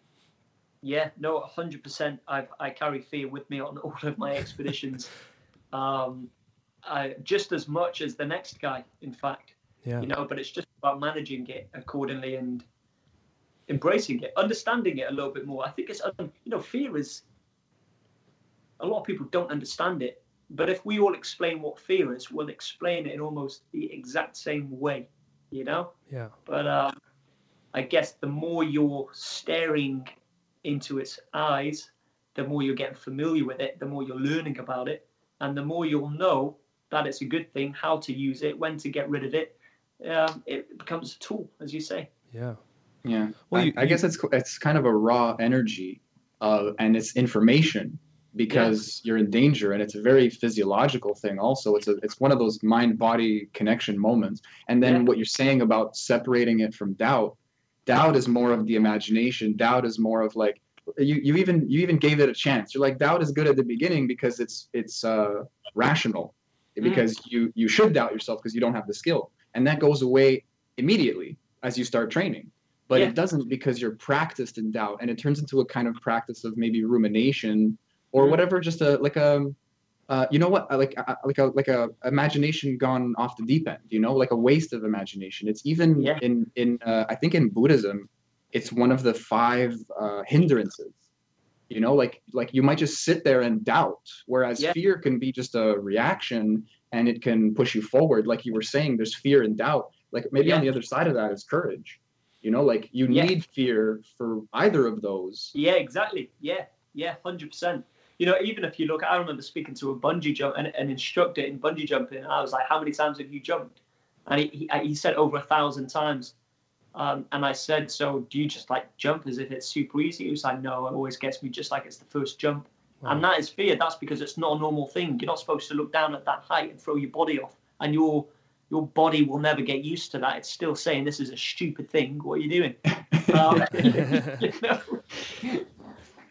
Yeah, no, hundred percent. I I carry fear with me on all of my expeditions, um, I, just as much as the next guy. In fact, Yeah. you know, but it's just about managing it accordingly and embracing it, understanding it a little bit more. I think it's um, you know, fear is. A lot of people don't understand it, but if we all explain what fear is, we'll explain it in almost the exact same way. You know. yeah. But um, I guess the more you're staring into its eyes, the more you're getting familiar with it, the more you're learning about it, and the more you'll know that it's a good thing, how to use it, when to get rid of it. Um, it becomes a tool, as you say. Yeah. Yeah. Well, I, you- I guess it's it's kind of a raw energy, uh, and it's information because you're in danger, and it's a very physiological thing. Also, it's a it's one of those mind body connection moments. And then Yeah. what you're saying about separating it from doubt, doubt is more of the imagination. Doubt is more of like you you even you even gave it a chance. You're like doubt is good at the beginning because it's it's uh, rational, Mm. because you you should doubt yourself because you don't have the skill, and that goes away immediately as you start training but Yeah. it doesn't because you're practiced in doubt and it turns into a kind of practice of maybe rumination or Mhm. whatever just a like a uh, you know what like like a like a imagination gone off the deep end you know like a waste of imagination it's even Yeah. in in uh, i think in buddhism it's one of the five uh, hindrances you know like like you might just sit there and doubt whereas Yeah. fear can be just a reaction and it can push you forward like you were saying there's fear and doubt like maybe on the other side of that is courage you know like you Yeah. need fear for either of those Yeah, exactly. Yeah, yeah, hundred percent. You know, even if you look, I remember speaking to a bungee jump an, an instructor in bungee jumping, and I was like, "How many times have you jumped?" And he he, he said over a thousand times. Um, and I said, "So do you just like jump as if it's super easy?" He was like, "No, it always gets me just like it's the first jump." And that is fear. That's because it's not a normal thing. You're not supposed to look down at that height and throw your body off, and your your body will never get used to that. It's still saying this is a stupid thing. What are you doing? Um, you know?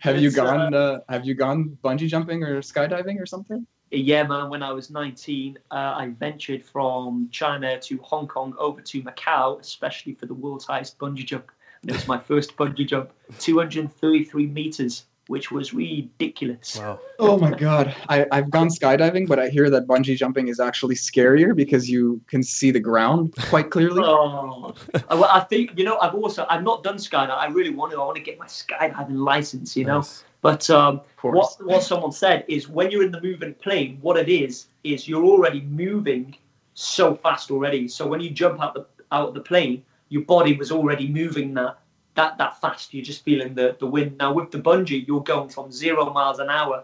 Have you uh, gone? Uh, have you gone bungee jumping or skydiving or something? Yeah, man. When I was 19, uh, I ventured from China to Hong Kong over to Macau, especially for the world's highest bungee jump. And it was my first bungee jump, 233 meters, which was ridiculous. Wow. Oh my god, I, I've gone skydiving, but I hear that bungee jumping is actually scarier because you can see the ground quite clearly. Oh, I, well, I think you know. I've also I've not done skydiving. I really want to. I want to get my skydiving license. You know, Nice. but um, what what someone said is when you're in the moving plane, what it is is you're already moving so fast already. So when you jump out the out of the plane, your body was already moving that that that fast. You're just feeling the the wind. Now with the bungee, you're going from zero miles an hour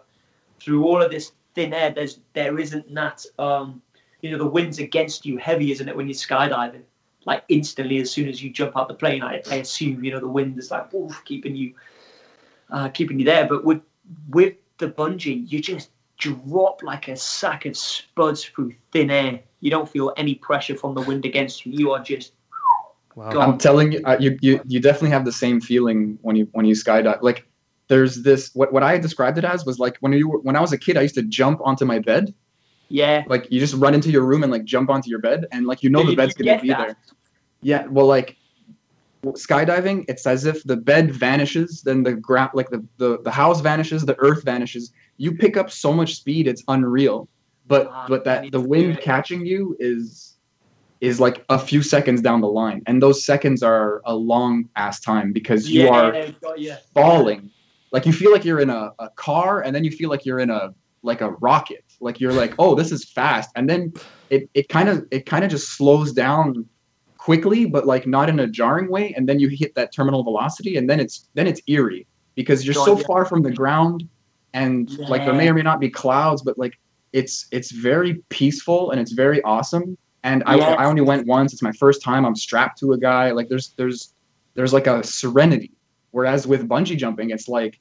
through all of this thin air. There's there isn't that um, you know the wind's against you heavy, isn't it? When you're skydiving, like instantly as soon as you jump out the plane, I, I assume you know the wind is like oof, keeping you uh, keeping you there. But with with the bungee, you just drop like a sack of spuds through thin air. You don't feel any pressure from the wind against you. You are just Wow. I'm telling you, uh, you, you, you definitely have the same feeling when you when you skydive. Like, there's this what what I described it as was like when you were, when I was a kid, I used to jump onto my bed. yeah. Like, you just run into your room and like jump onto your bed, and like you know Did the you bed's gonna be that? there. Yeah, well, like skydiving, it's as if the bed vanishes, then the ground, like the, the the house vanishes, the earth vanishes. You pick up so much speed, it's unreal. But Ah, but that the wind catching you is is like a few seconds down the line, and those seconds are a long ass time because you yeah, are got you. falling. Like you feel like you're in a, a car, and then you feel like you're in a like a rocket. Like you're like, oh, this is fast, and then it it kind of it kind of just slows down quickly, but like not in a jarring way, and then you hit that terminal velocity, and then it's then it's eerie because you're so far from the ground, and like there may or may not be clouds, but like it's it's very peaceful and it's very awesome. And I Yes. I only went once. It's my first time. I'm strapped to a guy. Like there's there's there's like a serenity. Whereas with bungee jumping, it's like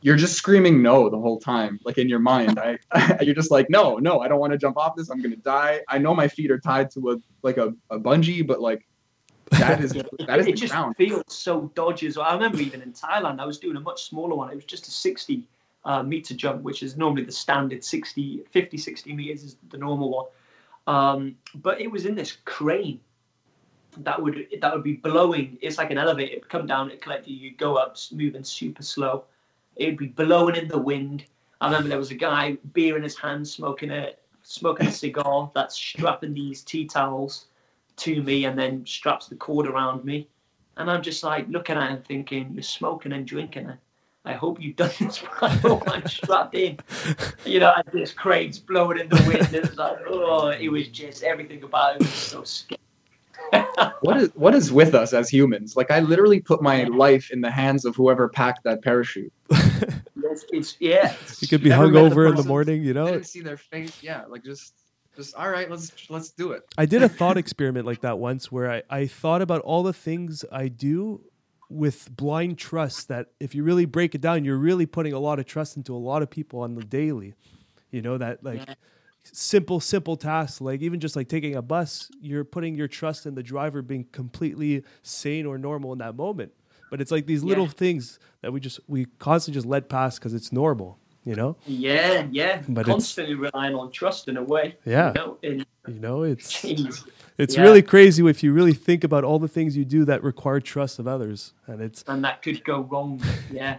you're just screaming no the whole time, like in your mind. I you're just like no, no, I don't want to jump off this. I'm gonna die. I know my feet are tied to a like a, a bungee, but like that is that is it the just ground. feels so dodgy as well. I remember even in Thailand, I was doing a much smaller one. It was just a 60 uh, meter jump, which is normally the standard 60, 50, 60 meters is the normal one. Um, but it was in this crane that would that would be blowing. It's like an elevator. It'd come down, it'd collect you, you'd go up, moving super slow. It'd be blowing in the wind. I remember there was a guy, beer in his hand, smoking a smoking a cigar, that's strapping these tea towels to me and then straps the cord around me. And I'm just like looking at him thinking, You're smoking and drinking. I, I hope you've done this while I'm strapped in. You know, and this crane's blowing in the wind. It was like, oh, it was just everything about it was so scary. What is what is with us as humans? Like I literally put my life in the hands of whoever packed that parachute. It's, it's yeah. You could be Never met the hungover in the morning, you I know. didn't see their face. Yeah, like just just all right. Let's let's do it. I did a thought experiment like that once where I, I thought about all the things I do with blind trust that if you really break it down, you're really putting a lot of trust into a lot of people on the daily. You know, that like simple, simple tasks, like even just like taking a bus, you're putting your trust in the driver being completely sane or normal in that moment. But it's like these little Yeah. things that we just we constantly just let pass because it's normal, you know? Yeah, yeah. But it's- Constantly relying on trust in a way. Yeah. You know, in, You know, it's jeez. It's Yeah. really crazy if you really think about all the things you do that require trust of others, and it's and that could go wrong. Yeah.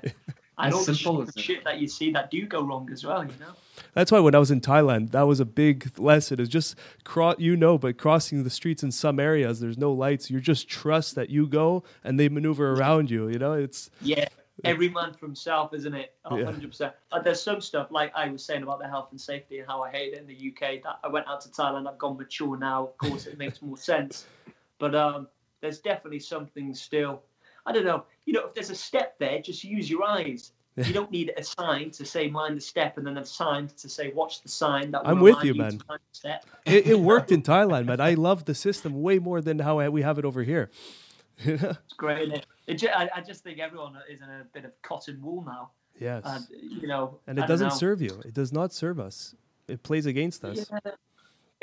And As all the simple shit, as that. shit that you see that do go wrong as well, you know? that's why when I was in Thailand, that was a big lesson. Is just cross, you know, but crossing the streets in some areas, there's no lights. You just trust that you go, and they maneuver around you. You know, it's Yeah. Every man for himself, isn't it? A Yeah. hundred percent. Like there's some stuff like I was saying about the health and safety and how I hate it in the UK. That I went out to Thailand. I've gone mature now. Of course, it makes more sense. But um, there's definitely something still. I don't know. You know, if there's a step there, just use your eyes. You don't need a sign to say mind the step, and then a sign to say watch the sign. That I'm with you, man. mind the step. it, it worked in Thailand, man. I love the system way more than how we have it over here. It's great. Isn't it? It ju- I, I just think everyone is in a bit of cotton wool now. yes, And you know, and it don't doesn't know. serve you. It does not serve us. It plays against us. Yeah.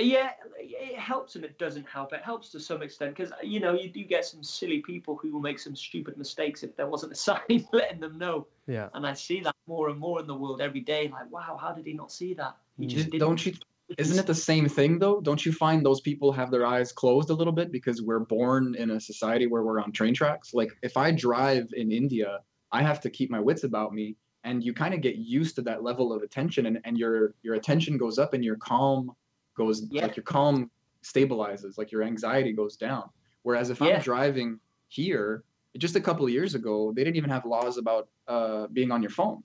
Yeah, it helps and it doesn't help. It helps to some extent because you know you do get some silly people who will make some stupid mistakes if there wasn't a sign letting them know. Yeah. And I see that more and more in the world every day. Like, wow, how did he not see that? He Mm. just Did- didn't. don't you isn't it the same thing though don't you find those people have their eyes closed a little bit because we're born in a society where we're on train tracks like if i drive in india i have to keep my wits about me and you kind of get used to that level of attention and, and your your attention goes up and your calm goes Yeah. like your calm stabilizes like your anxiety goes down whereas if Yeah. i'm driving here just a couple of years ago they didn't even have laws about uh, being on your phone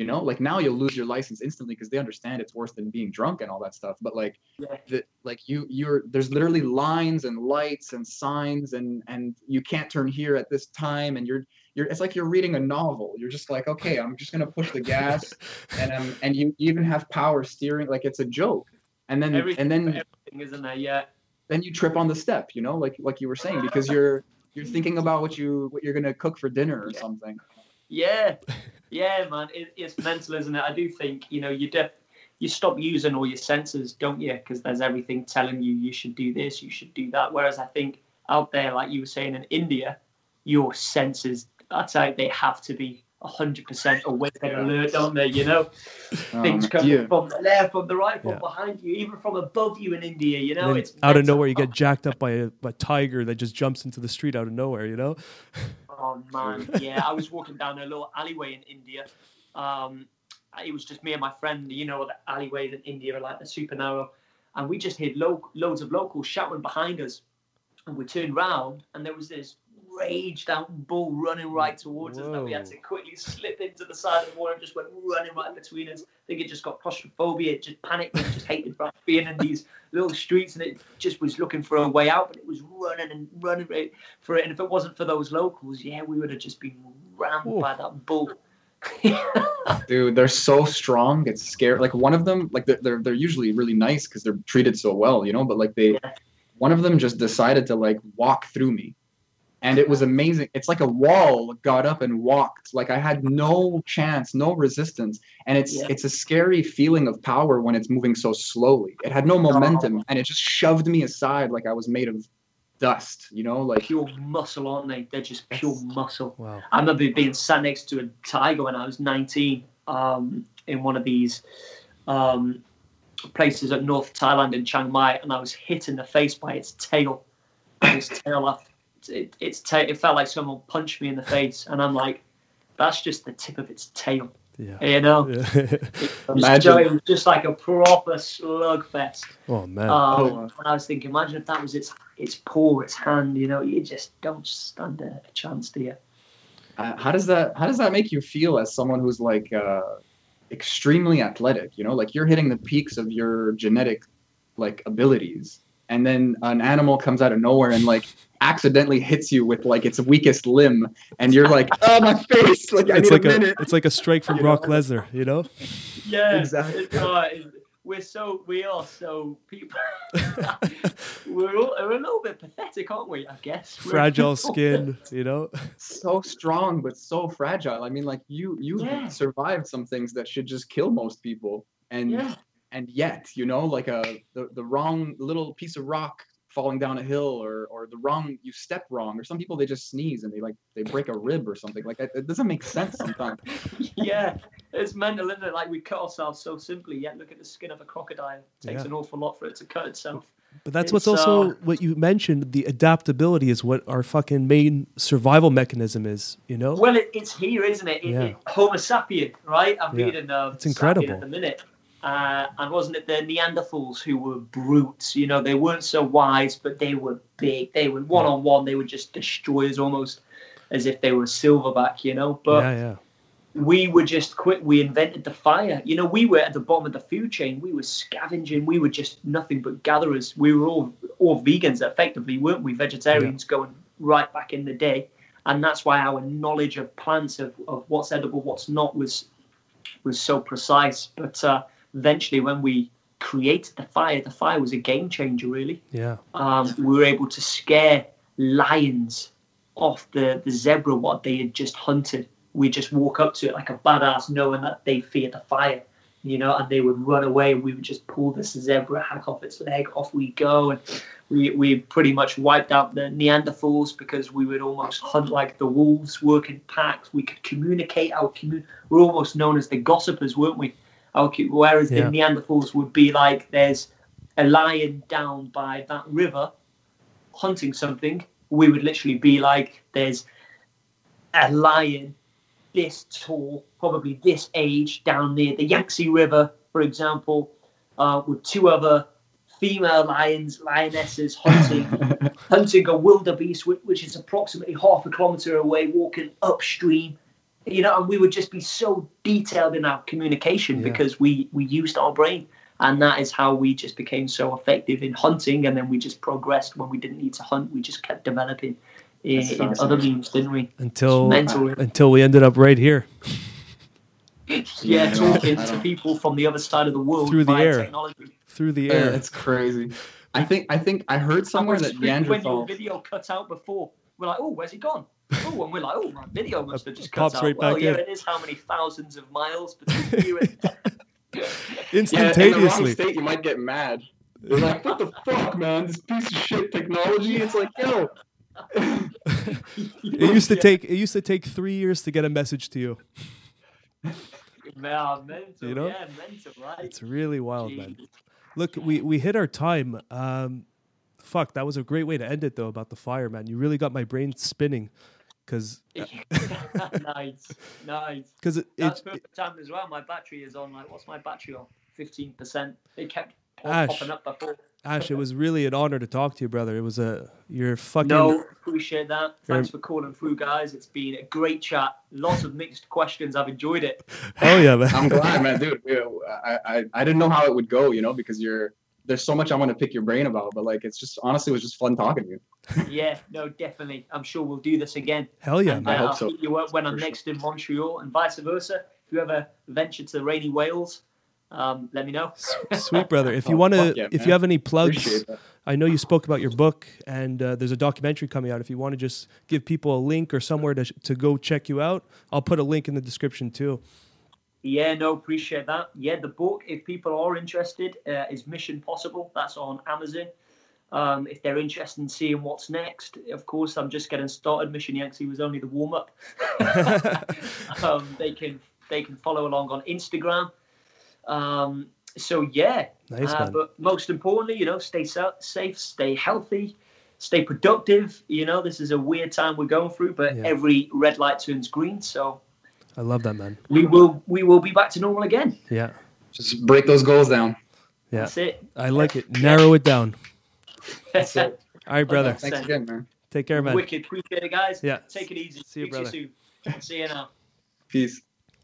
you know like now you'll lose your license instantly because they understand it's worse than being drunk and all that stuff but like Yeah. the, like you you're there's literally lines and lights and signs and and you can't turn here at this time and you're you're it's like you're reading a novel you're just like okay i'm just gonna push the gas and um and you even have power steering like it's a joke and then Everything, and then everything, isn't there? Yeah. then you trip on the step you know like like you were saying because you're you're thinking about what you what you're gonna cook for dinner or Yeah. something Yeah, yeah, man, it, it's mental, isn't it? I do think you know you def- you stop using all your senses, don't you? Because there's everything telling you you should do this, you should do that. Whereas I think out there, like you were saying in India, your senses that's how they have to be hundred percent awake and alert, don't they? You know, things Um, coming yeah. from the left, from the right, from Yeah. behind you, even from above you in India. You know, it's out of nowhere, you get jacked up by a, a tiger that just jumps into the street out of nowhere. You know? Oh man, yeah. I was walking down a little alleyway in India. Um, it was just me and my friend. You know, the alleyways in India are like the super narrow, and we just heard lo- loads of locals shouting behind us. And we turned round, and there was this raged out bull running right towards us that we had to quickly slip into the side of the water and just went running right between us. I think it just got claustrophobia, it just panicked, it just hated being in these little streets and it just was looking for a way out, but it was running and running right for it. And if it wasn't for those locals, yeah, we would have just been rammed Ooh. by that bull. dude they're so strong it's scary like one of them like they're they're, they're usually really nice because they're treated so well you know but like they Yeah. one of them just decided to like walk through me and it was amazing it's like a wall got up and walked like i had no chance no resistance and it's Yeah. it's a scary feeling of power when it's moving so slowly it had no momentum and it just shoved me aside like i was made of dust you know like pure muscle, aren't they? They're just pure muscle. Wow. I remember being sat next to a tiger when I was 19 um, in one of these um, places at North Thailand in Chiang Mai, and I was hit in the face by its tail. Its tail, off- it, its ta- it felt like someone punched me in the face, and I'm like, that's just the tip of its tail, Yeah. you know? Yeah. Imagine- So it was just like a proper slugfest. oh man. Um, Oh. and I was thinking, imagine if that was its its paw, its hand. You know, you just don't stand a, a chance, do you? Uh, how does that how does that make you feel as someone who's like uh, extremely athletic you know like you're hitting the peaks of your genetic like abilities and then an animal comes out of nowhere and like accidentally hits you with like its weakest limb and you're like oh my face like i it's need like a a, minute it's like a strike from Brock? Lesnar. You know? Yeah, Exactly. It's, uh, we're so we are so people. we're all we're a little bit pathetic, aren't we? I guess We're- Fragile skin. You know? so strong but so fragile i mean like you you Yeah. survived some things that should just kill most people and Yeah, and yet you know like a the, the wrong little piece of rock falling down a hill or or the wrong you step wrong or some people they just sneeze and they like they break a rib or something like that it doesn't make sense sometimes yeah. It's mental, isn't it? Like we cut ourselves so simply. Yet look at the skin of a crocodile. It takes Yeah. an awful lot for it to cut itself. But that's It's, what's also uh, what you mentioned. The adaptability is what our fucking main survival mechanism is. You know? Well, it, it's here, isn't it? it, Yeah. it Homo sapien, right? I'm Yeah. reading um, It's incredible. At the minute. Uh, and wasn't it the Neanderthals who were brutes? You know, they weren't so wise, but they were big. They were one on one. They were just destroyers, almost as if they were silverback. You know, but yeah, yeah. we were just quick. We invented the fire. You know, we were at the bottom of the food chain. We were scavenging. We were just nothing but gatherers. We were all all vegans, effectively, weren't we? Vegetarians going right back in the day, and that's why our knowledge of plants, of, of what's edible, what's not, was was so precise. But uh, eventually, when we created the fire, the fire was a game changer, really Yeah. um, we were able to scare lions off the, the zebra what they had just hunted. We just walk up to it like a badass, knowing that they fear the fire. you know, and they would run away. We would just pull the zebra hack off its leg, off we go, and we we pretty much wiped out the Neanderthals because we would almost hunt like the wolves, work in packs. We could communicate. Our commun- we're almost known as the gossipers, weren't we? Co- whereas Yeah. the Neanderthals would be like, there's a lion down by that river hunting something. We would literally be like, there's a lion this tall, probably this age, down near the Yangtze River, for example, uh, with two other female lions, lionesses hunting, hunting a wildebeest, which, which is approximately half a kilometer away, walking upstream. You know, and we would just be so detailed in our communication Yeah. because we we used our brain, and that is how we just became so effective in hunting. And then we just progressed when we didn't need to hunt. We just kept developing in, in other fascinating. means, didn't we? Until Mental. until we ended up right here. yeah, Yeah, talking to people from the other side of the world Through the via air. technology. Through the uh, air. it's crazy. I think I think I heard somewhere And that when- when your Neanderthal. video cut out before, we're like, oh, where's he gone? Oh, and we're like, oh, my video must have just cut Pops out. well, back yeah, in. it is how many thousands of miles between you and. Yeah, in the wrong Instantaneously. state, you might get mad. They're like, "What the fuck, man? This piece of shit technology." It's like, yo. It used to take it used to take three years to get a message to you. Man, mental, You know? yeah, mental, right? It's really wild, man. Look, we we hit our time. Um, fuck, that was a great way to end it though. About the fire, man. You really got my brain spinning, because uh, nice, nice. because it, That's it, perfect time as well. My battery is on. Like, what's my battery on? Fifteen percent. It kept pop- Ash. popping up before. Ash, it was really an honor to talk to you, brother. It was a you're fucking No, appreciate that. Thanks for calling through, guys. It's been a great chat. Lots of mixed questions. I've enjoyed it. hell yeah, man. I'm glad, man, dude. I, I I didn't know how it would go, you know, because you're there's so much I want to pick your brain about, but like it's just honestly it was just fun talking to you. Yeah, no, definitely. I'm sure we'll do this again. Hell yeah, and man. I hope I'll so. you up when I'm For sure. next in Montreal, and vice versa. If you ever venture to rainy Wales, um, let me know. Sweet brother. If you Oh, want to, fuck yeah, if man. you have any plugs, I know you spoke about your book, and uh, there's a documentary coming out. If you want to just give people a link or somewhere to to go check you out, I'll put a link in the description too. Yeah, no, appreciate that. Yeah, the book, if people are interested, uh, is Mission Possible. That's on Amazon. Um, if they're interested in seeing what's next, of course, I'm just getting started. Mission Yangtze was only the warm up. um, they can they can follow along on Instagram. Um, so yeah, Nice uh, but most importantly, you know, stay sa- safe, stay healthy, stay productive. You know, this is a weird time we're going through, but Yeah. every red light turns green. So I love that man. we will we will be back to normal again. Yeah, Just break those goals down. yeah. That's it. I like it. Narrow it down. That's it. All right, brother. Okay. Thanks again, man. Take care, man. Wicked. Appreciate it, guys. Yeah. Take it easy. See you, Speak to brother. soon. See you now. Peace.